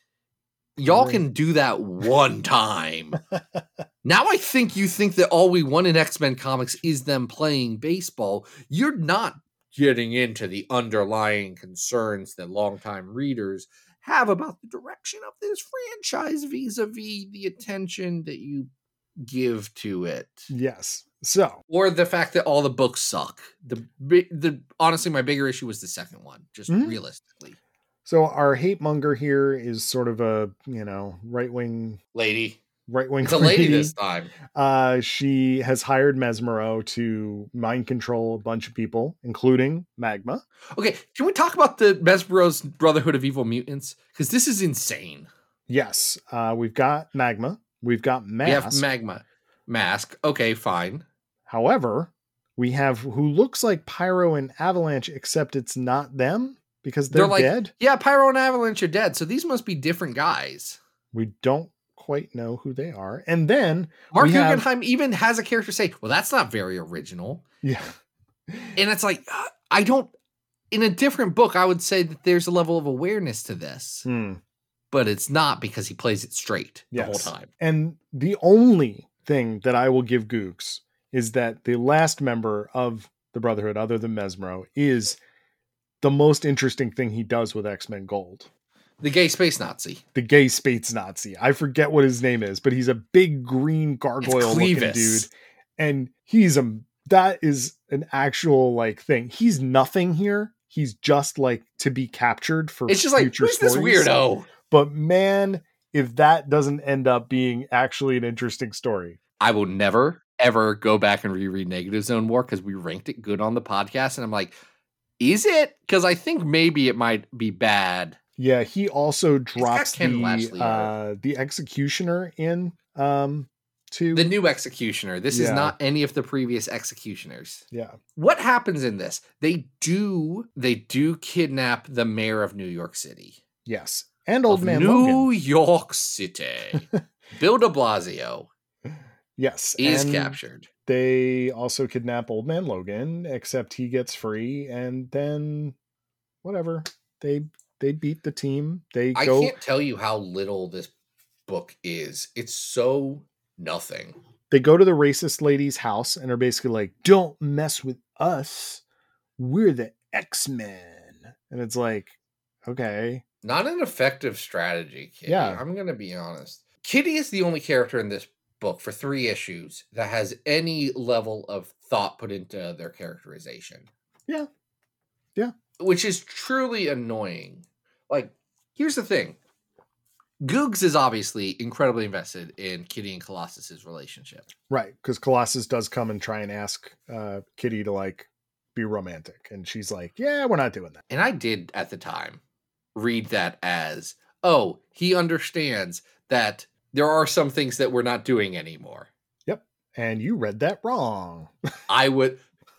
y'all can do that one time. now I think you think that all we want in X Men comics is them playing baseball. You're not getting into the underlying concerns that longtime readers have about the direction of this franchise vis a vis the attention that you give to it. yes. So Or the fact that all the books suck. The the honestly, my bigger issue was the second one, just Mhm. realistically. so our hate monger here is sort of a you know right wing Lady. Right wing. It's a lady this time. Uh, she has hired Mesmero to mind control a bunch of people, including Magma. Okay, can we talk about the Mesmero's Brotherhood of Evil Mutants? Because this is insane. Yes, uh, we've got Magma. We've got We have Mask. Magma. Mask. Okay, fine. However, we have who looks like Pyro and Avalanche, except it's not them because they're, They're like- dead. Yeah, Pyro and Avalanche are dead, so these must be different guys. We don't quite know who they are. And then, Marc We have- even has a character say, Well, that's not very original. yeah, And it's like, uh, I don't, in a different book, I would say that there's a level of awareness to this, Hmm. but it's not because he plays it straight the whole time. And the only thing that I will give Googs is that the last member of the Brotherhood, other than Mesmero, is the most interesting thing he does with X Men Gold. The gay space Nazi. The gay space Nazi. I forget what his name is, but he's a big green gargoyle looking dude. And he's a that is an actual like thing. He's nothing here. He's just like to be captured for It's just like, who's this weirdo? But man, if that doesn't end up being actually an interesting story. I will never ever go back and reread Negative Zone War because we ranked it good on the podcast, and I'm like, is it? Because I think maybe it might be bad Yeah, he also drops the uh the executioner in um to The new executioner. This is not any of the previous executioners. yeah. What happens in this? They do they do kidnap the mayor of New York City. Yes. And old man New Logan. York City. Bill de Blasio Yes. is captured. They also kidnap old man Logan, except he gets free and then whatever. They they beat the team. They I go can't tell you how little this book is. It's so nothing. they go to the racist lady's house and are basically like, "Don't mess with us. We're the X-Men." And it's like, "Okay. Not an effective strategy, Kitty. Yeah. I'm gonna be honest. Kitty is the only character in this book for three issues that has any level of thought put into their characterization. Yeah. Yeah. Which is truly annoying. Like, here's the thing. Googs is obviously incredibly invested in Kitty and Colossus's relationship. Right, because Colossus does come and try and ask uh, Kitty to like be romantic, and she's like, "Yeah, we're not doing that." And I did at the time read that as, oh, he understands that there are some things that we're not doing anymore. Yep, and you read that wrong. I would,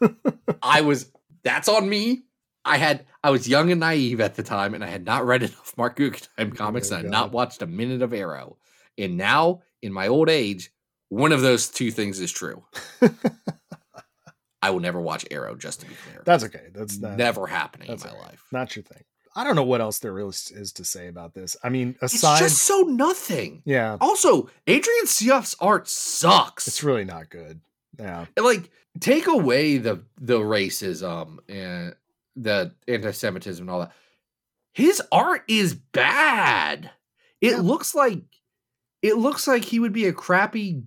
I was, that's on me. I had, I was young and naive at the time, and I had not read enough Marc Guggenheim oh comics, and I had not watched a minute of Arrow. And now, in my old age, one of those two things is true. I will never watch Arrow, just to be clear. That's okay. That's not, never happening in my life. not your thing. I don't know what else there really is is to say about this. I mean, It's aside, just so nothing. yeah, Also, Ardian Syaf's art sucks. it's really not good. Yeah, like take away the the racism and the anti-Semitism and all that. His art is bad. It Yeah. looks like it looks like he would be a crappy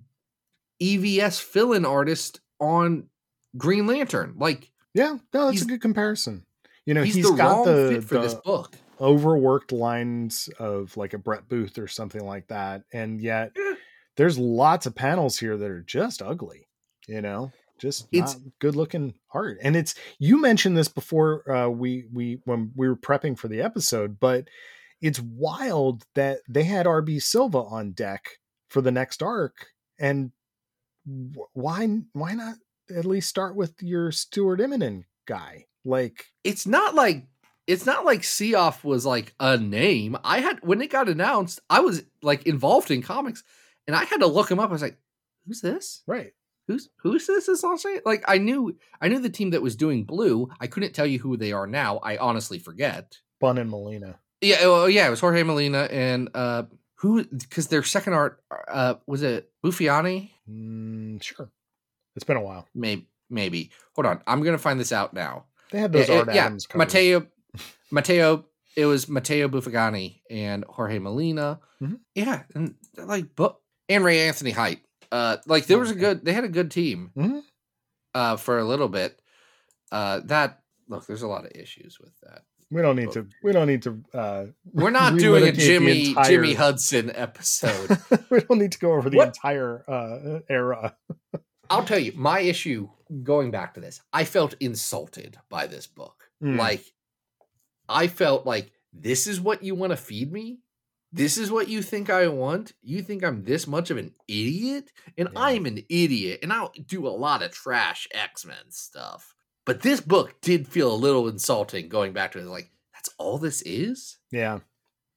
EVS fill-in artist on Green Lantern. Like yeah, no, that's a good comparison. You know, he's, he's the got wrong the, fit for this book. overworked lines of like a Brett Booth or something like that, and yet Yeah. there's lots of panels here that are just ugly. You know, just It's- good looking art. And it's you mentioned this before uh, we we when we were prepping for the episode, but it's wild that they had RB Silva on deck for the next arc, and why why not at least start with your Stuart Eminem guy? Like, it's not like it's not like Syaf was like a name. I had when it got announced, I was like involved in comics, and I had to look him up. I was like, "Who's this? right? Who's who's this?" Is last? Like I knew I knew the team that was doing Blue. I couldn't tell you who they are now. I honestly forget. Bunn and Molina. Yeah, oh yeah, it was Jorge Molina and uh who because their second art uh was it Buffagni? Mm, sure, it's been a while. Maybe maybe. Hold on, I'm gonna find this out now. They had those Yeah, Art yeah, Adams covers. Mateo, Mateo. It was Matteo Buffagni and Jorge Molina. Mhm. Yeah, and like, but and Ray Anthony Height. Uh, like there was a good. They had a good team. Mhm. Uh, for a little bit. Uh, that look. There's a lot of issues with that. We don't need to. We don't need to. Uh, We're not doing a Jimmy entire- Jimmy Hudson episode. we don't need to go over the What- entire uh, era. I'll tell you my issue. Going back to this, I felt insulted by this book. Mm. Like, I felt like this is what you want to feed me. This is what you think I want. You think I'm this much of an idiot, and Yeah. I'm an idiot, and I'll do a lot of trash X Men stuff. But this book did feel a little insulting. Going back to it, like that's all this is. Yeah.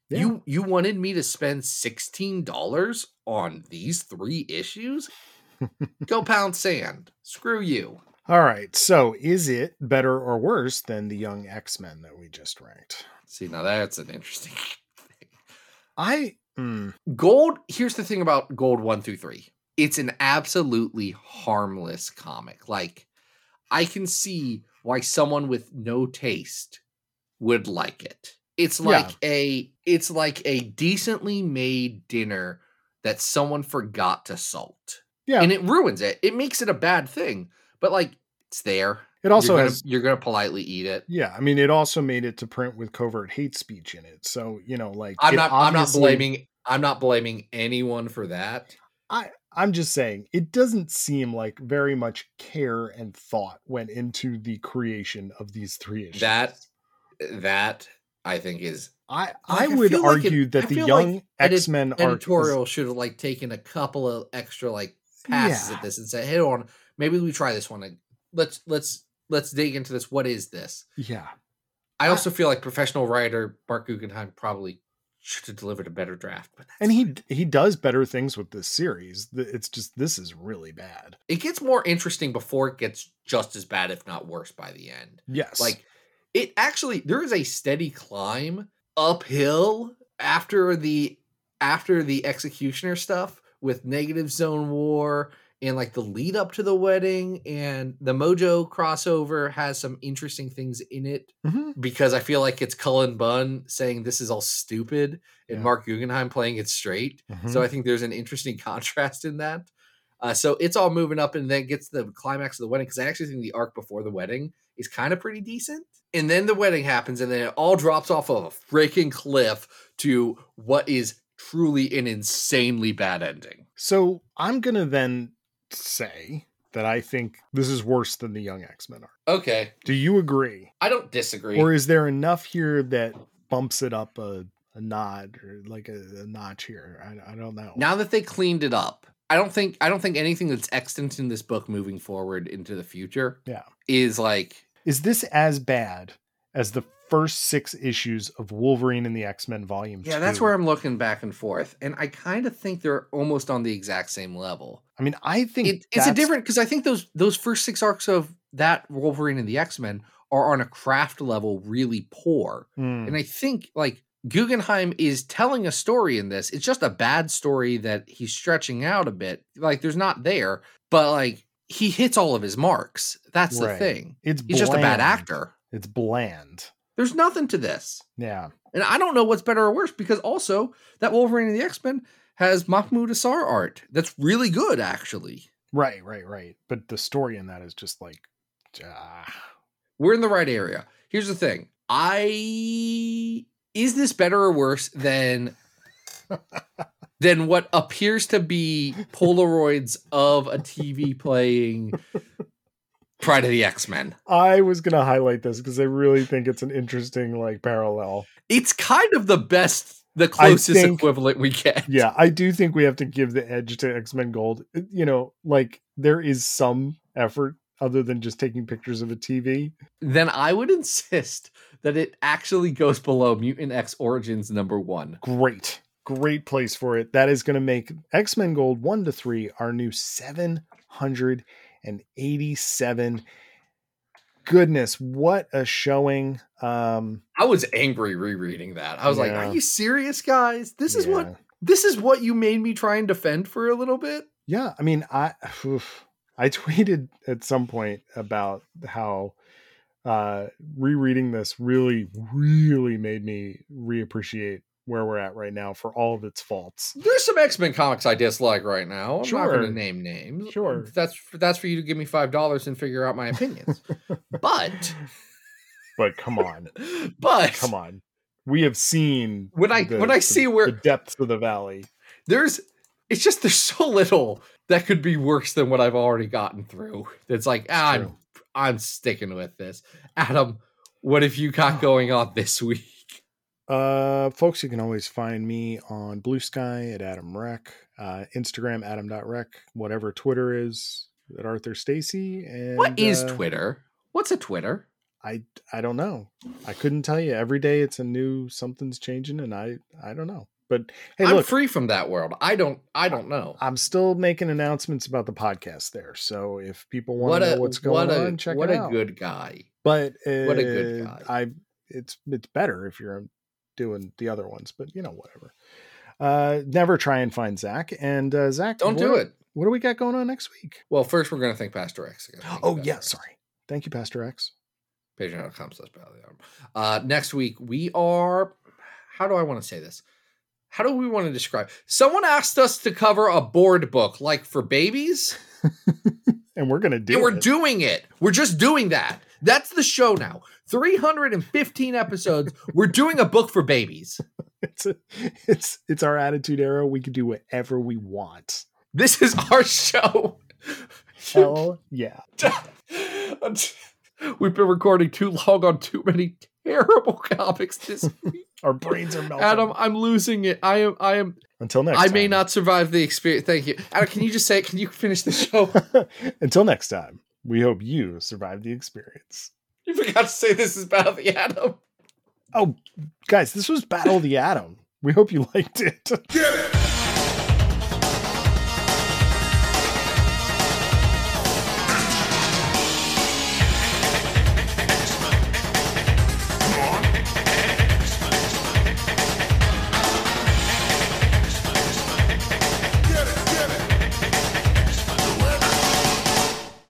Yeah. You you wanted me to spend sixteen dollars on these three issues? Go pound sand. Screw you. All right. So, is it better or worse than the Young X Men that we just ranked? See, now that's an interesting. I. mm, Gold, here's the thing about Gold 1 through 3. It's an absolutely harmless comic. Like, I can see why someone with no taste would like it. It's Yeah. like a it's like a decently made dinner that someone forgot to salt. Yeah. And it ruins it. It makes it a bad thing. But like it's there. It also you're gonna, has. you're gonna politely eat it. Yeah, I mean, it also made it to print with covert hate speech in it. So you know, like I'm not I'm not blaming I'm not blaming anyone for that. I I'm just saying it doesn't seem like very much care and thought went into the creation of these three issues. That that I think is I I I would feel like it- argue I that the feel like young X Men editorial should have like taken a couple of extra like passes Yeah. at this and said, "Hey, on, maybe we try this one. Like, Let's let's let's dig into this. What is this?" Yeah, I also feel like professional writer Marc Guggenheim probably should have delivered a better draft, but and he fine. he does better things with this series. It's just this is really bad. it gets more interesting before it gets just as bad, if not worse, by the end. Yes, Like it actually, there is a steady climb uphill after the after the executioner stuff with negative zone war and like the lead up to the wedding and the mojo crossover has some interesting things in it Mhm. because i feel like it's cullen bunn saying this is all stupid and Yeah. marc guggenheim playing it straight Mhm. so I think there's an interesting contrast in that. Uh, so it's all moving up and then gets the climax of the wedding because I actually think the arc before the wedding is kind of pretty decent. And then the wedding happens and then it all drops off of a freaking cliff to what is truly an insanely bad ending. So I'm gonna then say that I think this is worse than the Young X Men are. Okay. Do you agree, I don't disagree. or is there enough here that bumps it up a, a nod or like a, a notch here? I, I don't know. now that they cleaned it up, I don't think I don't think anything that's extant in this book moving forward into the future Yeah. is like is this as bad as the first six issues of Wolverine and the X Men Volume? yeah, that's where I'm looking back and forth. And I kind of think they're almost on the exact same level. I mean, I think it, it's a different because I think those those first six arcs of that Wolverine and the X Men are on a craft level really poor, Mm, and I think like Guggenheim is telling a story in this. It's just a bad story that he's stretching out a bit. Like there's not there, but like he hits all of his marks. That's the Right. thing. it's He's just a bad actor. It's bland. There's nothing to this. Yeah. And I don't know what's better or worse because also that Wolverine and the X Men has Mahmud Asrar art that's really good, actually. Right, right, right. But the story in that is just like, ah, we're in the right area. Here's the thing. I is this better or worse than than what appears to be Polaroids of a TV playing Pride of the X-Men. I was gonna highlight this because I really think it's an interesting like parallel. It's kind of the best, the closest think- equivalent we get. Yeah, I do think we have to give the edge to X Men Gold. You know, like there is some effort other than just taking pictures of a TV. Then I would insist that it actually goes below Mutant X Origins number one. Great, great place for it. That is going to make X Men Gold one to three our new seven hundred and eighty-seven. Goodness, what a showing! Um, I was angry rereading that. I was like, "Are you serious, guys? This is what this is what you made me try and defend for a little bit." Yeah, I mean, I oof. I tweeted at some point about how uh rereading this really, really made me reappreciate where we're at right now for all of its faults. There's some X Men comics I dislike right now. I'm not Sure. going to name names. Sure. that's that's for you to give me five dollars and figure out my opinions. but But come on, but come on, we have seen When I- when I see where- the depths of the valley. there's it's just there's so little that could be worse than what I've already gotten through. It's like ah, I'm. I'm sticking with this. Adam, what have you got going on this week? Uh, folks, you can always find me on Blue Sky at Adam Reck, uh, Instagram Adam.rec, whatever Twitter is at Arthur Stacy. And What is uh, Twitter? What's a Twitter? I I don't know. I couldn't tell you. Every day it's a new something's changing, and I I don't know. But hey, I'm look, free from that world. I don't I don't know. I'm still making announcements about the podcast there. So if people want to know what's going what a on, check what it a out. good guy. but uh, what a good guy. I it's it's better if you're doing the other ones, but you know whatever. Uh, never try and find Zack and uh, Zack. Don't do it. What do we got going on next week? Well, first we're gonna thank Pastor X again. Oh Pastor yeah, X. sorry. Thank you, Pastor X. Patreon.com slash Battle of the Atom. Uh next week we are how do I want to say this? How do we want to describe? Someone asked us to cover a board book like for babies, And we're gonna do and we're doing it. We're just doing that. That's the show now. 315 episodes. We're doing a book for babies. it's a, it's it's our attitude era. We can do whatever we want. This is our show. Hell yeah. We've been recording too long on too many terrible comics this week. Our brains are melting. Adam, I'm losing it. I am. I am. Until next I time. may not survive the experience. Thank you, Adam. Can you just say? Can you finish the show? Until next time, we hope you survived the experience. you forgot to say this is Battle of the Atom. Oh, guys, this was Battle of the Atom. We hope you liked it. Get it!